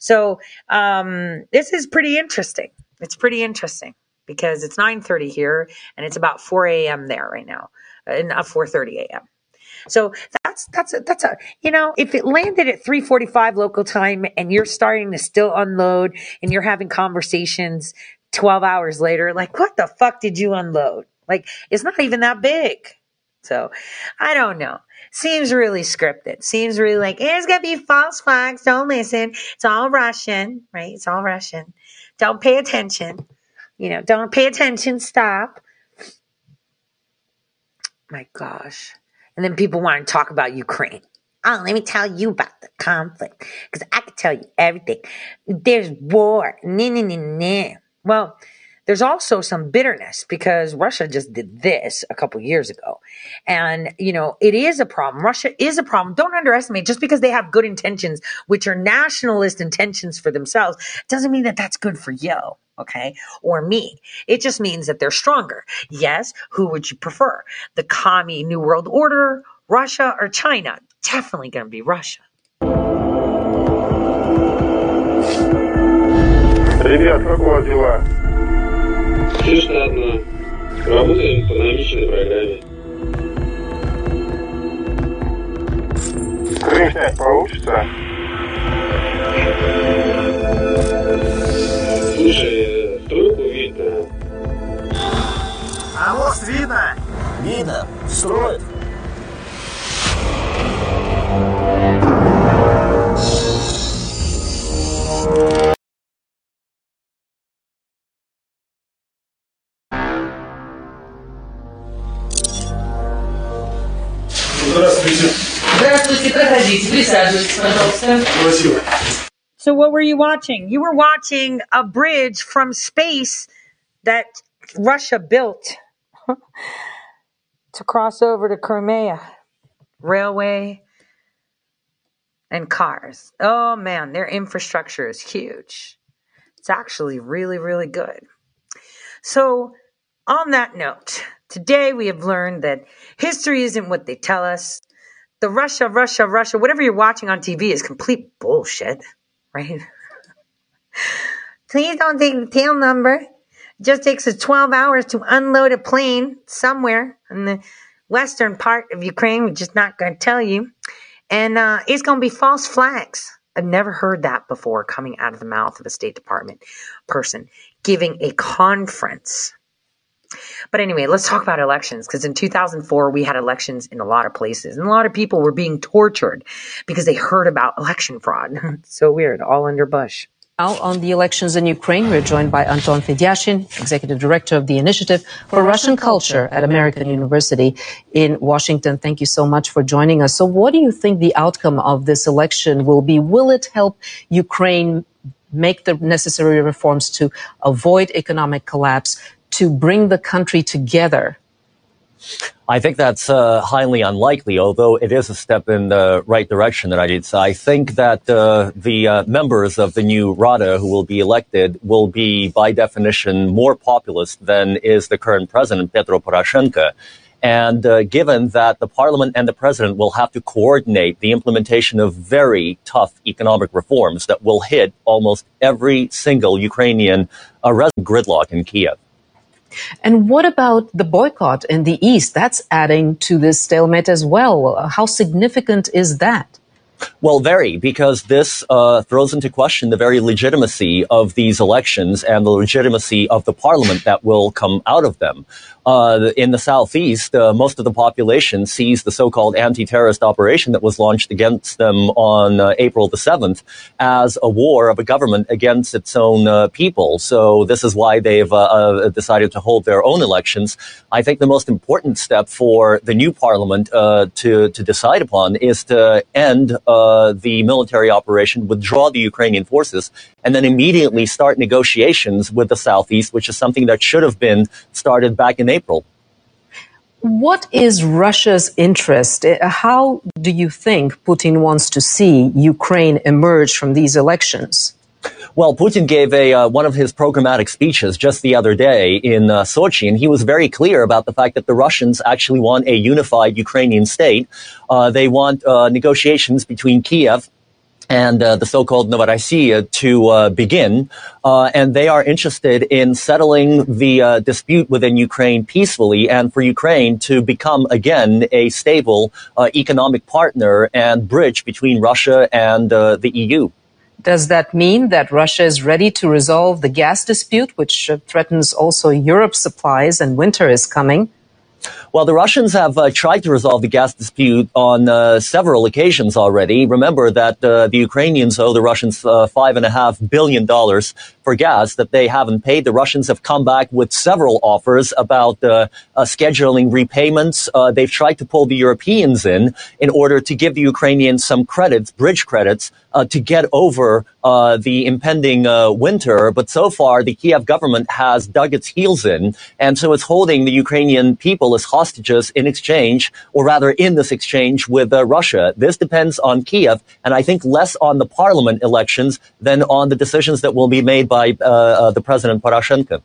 Speaker 2: So um, this is pretty interesting. It's pretty interesting because it's 9:30 here and it's about 4 a.m. there right now, and uh, 4:30 a.m. So that's that's a, that's a you know if it landed at 3:45 local time and you're starting to still unload and you're having conversations 12 hours later, like what the fuck did you unload? Like it's not even that big. So I don't know. Seems really scripted. Seems really like it's gonna be false flags. Don't listen. It's all Russian, right? It's all Russian. Don't pay attention. You know, don't pay attention. Stop. My gosh. And then people want to talk about Ukraine. Oh, let me tell you about the conflict because I can tell you everything. There's war. Nah, nah, nah, nah. Well, there's also some bitterness because Russia just did this a couple years ago. And, you know, it is a problem. Russia is a problem. Don't underestimate just because they have good intentions, which are nationalist intentions for themselves, doesn't mean that that's good for you. Okay. Or me. It just means that they're stronger. Yes. Who would you prefer? The commie New World Order, Russia, or China? Definitely going to be Russia.
Speaker 42: Ребят, как у вас дела?
Speaker 43: Все штатно. Работаем по намеченной программе.
Speaker 42: Крым снять получится?
Speaker 43: Слушай, трубку видно.
Speaker 40: А мост видно?
Speaker 44: Видно. Строят.
Speaker 42: Здравствуйте.
Speaker 2: Здравствуйте, проходите, присаживайтесь, пожалуйста.
Speaker 42: Спасибо.
Speaker 2: So what were you watching? You were watching a bridge from space that Russia built to cross over to Crimea. Railway and cars. Oh man, their infrastructure is huge. It's actually really, really good. So, on that note, today we have learned that history isn't what they tell us. The Russia, Russia, Russia, whatever you're watching on TV is complete bullshit, right? Please don't take the tail number. It just takes us 12 hours to unload a plane somewhere in the western part of Ukraine. We're just not going to tell you. And uh, it's going to be false flags. I've never heard that before coming out of the mouth of a State Department person giving a conference. But anyway, let's talk about elections because in 2004 we had elections in a lot of places and a lot of people were being tortured because they heard about election fraud. so weird, all under Bush.
Speaker 45: Now on the elections in Ukraine, we're joined by Anton Fedyashin, Executive Director of the Initiative for Russian Culture at American University in Washington. Thank you so much for joining us. So what do you think the outcome of this election will be? Will it help Ukraine make the necessary reforms to avoid economic collapse, to bring the country together?
Speaker 46: I think that's uh, highly unlikely, although it is a step in the right direction that I did. So I think that uh, the uh, members of the new Rada who will be elected will be, by definition, more populist than is the current president, Petro Poroshenko. And uh, given that the parliament and the president will have to coordinate the implementation of very tough economic reforms that will hit almost every single Ukrainian uh, gridlock in Kiev.
Speaker 45: And what about the boycott in the East? That's adding to this stalemate as well. How significant is that?
Speaker 46: Well, very, because this uh, throws into question the very legitimacy of these elections and the legitimacy of the parliament that will come out of them. Uh, in the southeast, uh, most of the population sees the so-called anti-terrorist operation that was launched against them on uh, April the 7th as a war of a government against its own uh, people. So this is why they've uh, uh, decided to hold their own elections. I think the most important step for the new parliament to to decide upon is to end the military operation, withdraw the Ukrainian forces, and then immediately start negotiations with the southeast, which is something that should have been started back in April.
Speaker 45: What is Russia's interest? Uh, how do you think Putin wants to see Ukraine emerge from these elections?
Speaker 46: Well, Putin gave a uh, one of his programmatic speeches just the other day in uh, Sochi, and he was very clear about the fact that the Russians actually want a unified Ukrainian state. Uh, they want uh, negotiations between Kiev and uh, the so-called Novorossiya to uh, begin, uh, and they are interested in settling the uh, dispute within Ukraine peacefully, and for Ukraine to become again a stable uh, economic partner and bridge between Russia and uh, the EU.
Speaker 45: Does that mean that Russia is ready to resolve the gas dispute, which threatens also Europe's supplies, and winter is coming?
Speaker 46: Well, the Russians have uh, tried to resolve the gas dispute on uh, several occasions already. Remember that uh, the Ukrainians owe the Russians uh, five and a half billion dollars for gas that they haven't paid. The Russians have come back with several offers about uh, uh, scheduling repayments. they've tried to pull the Europeans in in order to give the Ukrainians some credits, bridge credits, to get over the impending winter. But so far, the Kiev government has dug its heels in, and so it's holding the Ukrainian people as hostages in exchange, or rather in this exchange with uh, Russia. This depends on Kiev, and I think less on the parliament elections than on the decisions that will be made by uh, uh, the president Poroshenko.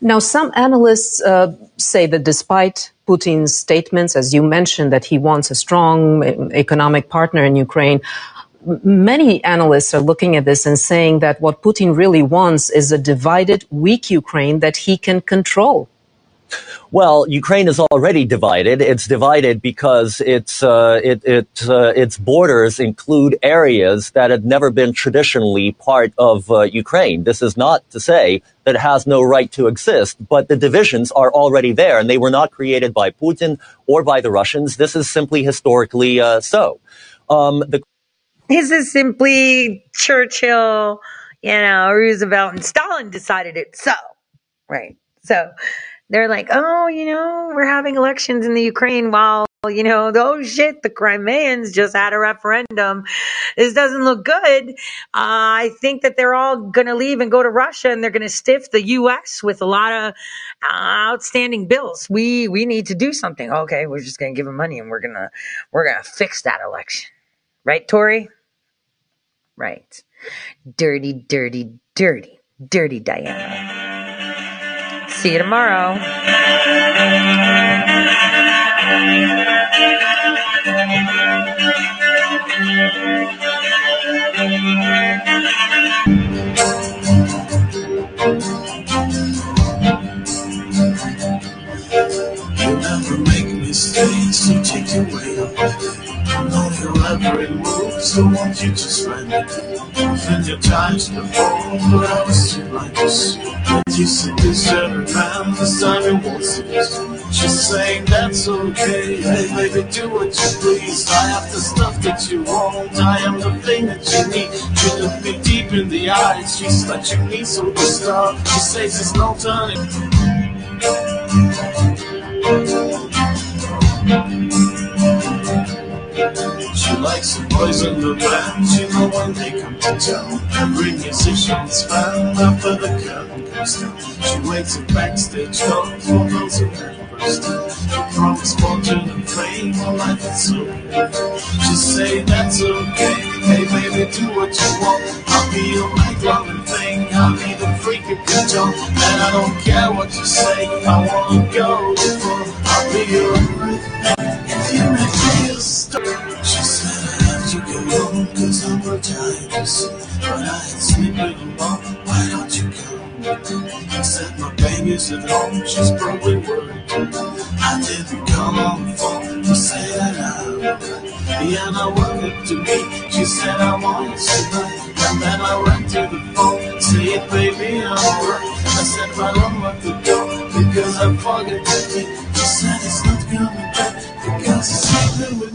Speaker 45: Now, some analysts uh, say that despite Putin's statements, as you mentioned, that he wants a strong economic partner in Ukraine, many analysts are looking at this and saying that what Putin really wants is a divided, weak Ukraine that he can control.
Speaker 46: Well, Ukraine is already divided. It's divided because its uh, it, it uh, its borders include areas that had never been traditionally part of uh, Ukraine. This is not to say that it has no right to exist, but the divisions are already there, and they were not created by Putin or by the Russians. This is simply historically uh, so. Um, the
Speaker 2: this is simply Churchill, you know, Roosevelt, and Stalin decided it so. Right. So they're like, oh, you know, we're having elections in the Ukraine while, you know, oh shit, the Crimeans just had a referendum. This doesn't look good. Uh, I think that they're all going to leave and go to Russia and they're going to stiff the U.S. with a lot of uh, outstanding bills. We, we need to do something. Okay. We're just going to give them money and we're going to, we're going to fix that election. Right, Tori? Right. Dirty, dirty, dirty, dirty Diana. See you tomorrow.
Speaker 37: Mistakes, take. Your every move, so won't you just find it? Plenty of times before, but I was too like this. But you this every man, this time it won't cease. She's saying that's okay, hey baby, do what you please. I have the stuff that you want, I am the thing that you need. She looked me deep in the eyes, she's touching me so to stop. She says there's no turning. She likes the boys in the band, you know when they come to town. Every musician's fan after the curtain comes down. She waits at backstage door for those who in. She promised fortune and fame, her life is so. She say that's okay, hey baby do what you want. I'll be your loving thing, I'll be the freak can jump. And I don't care what you say, I wanna go before I'll be your if She said I have to go home cause I'm you see. But I ain't sleeping alone, why don't you come? I said my baby's at home, she's probably worried. I didn't come on the phone to say that I would. and I woke up to me. She said I want to hi. And then I ran to the phone, say it baby, I'm alright. I said right on at the door because I forgot to. She said it's not coming house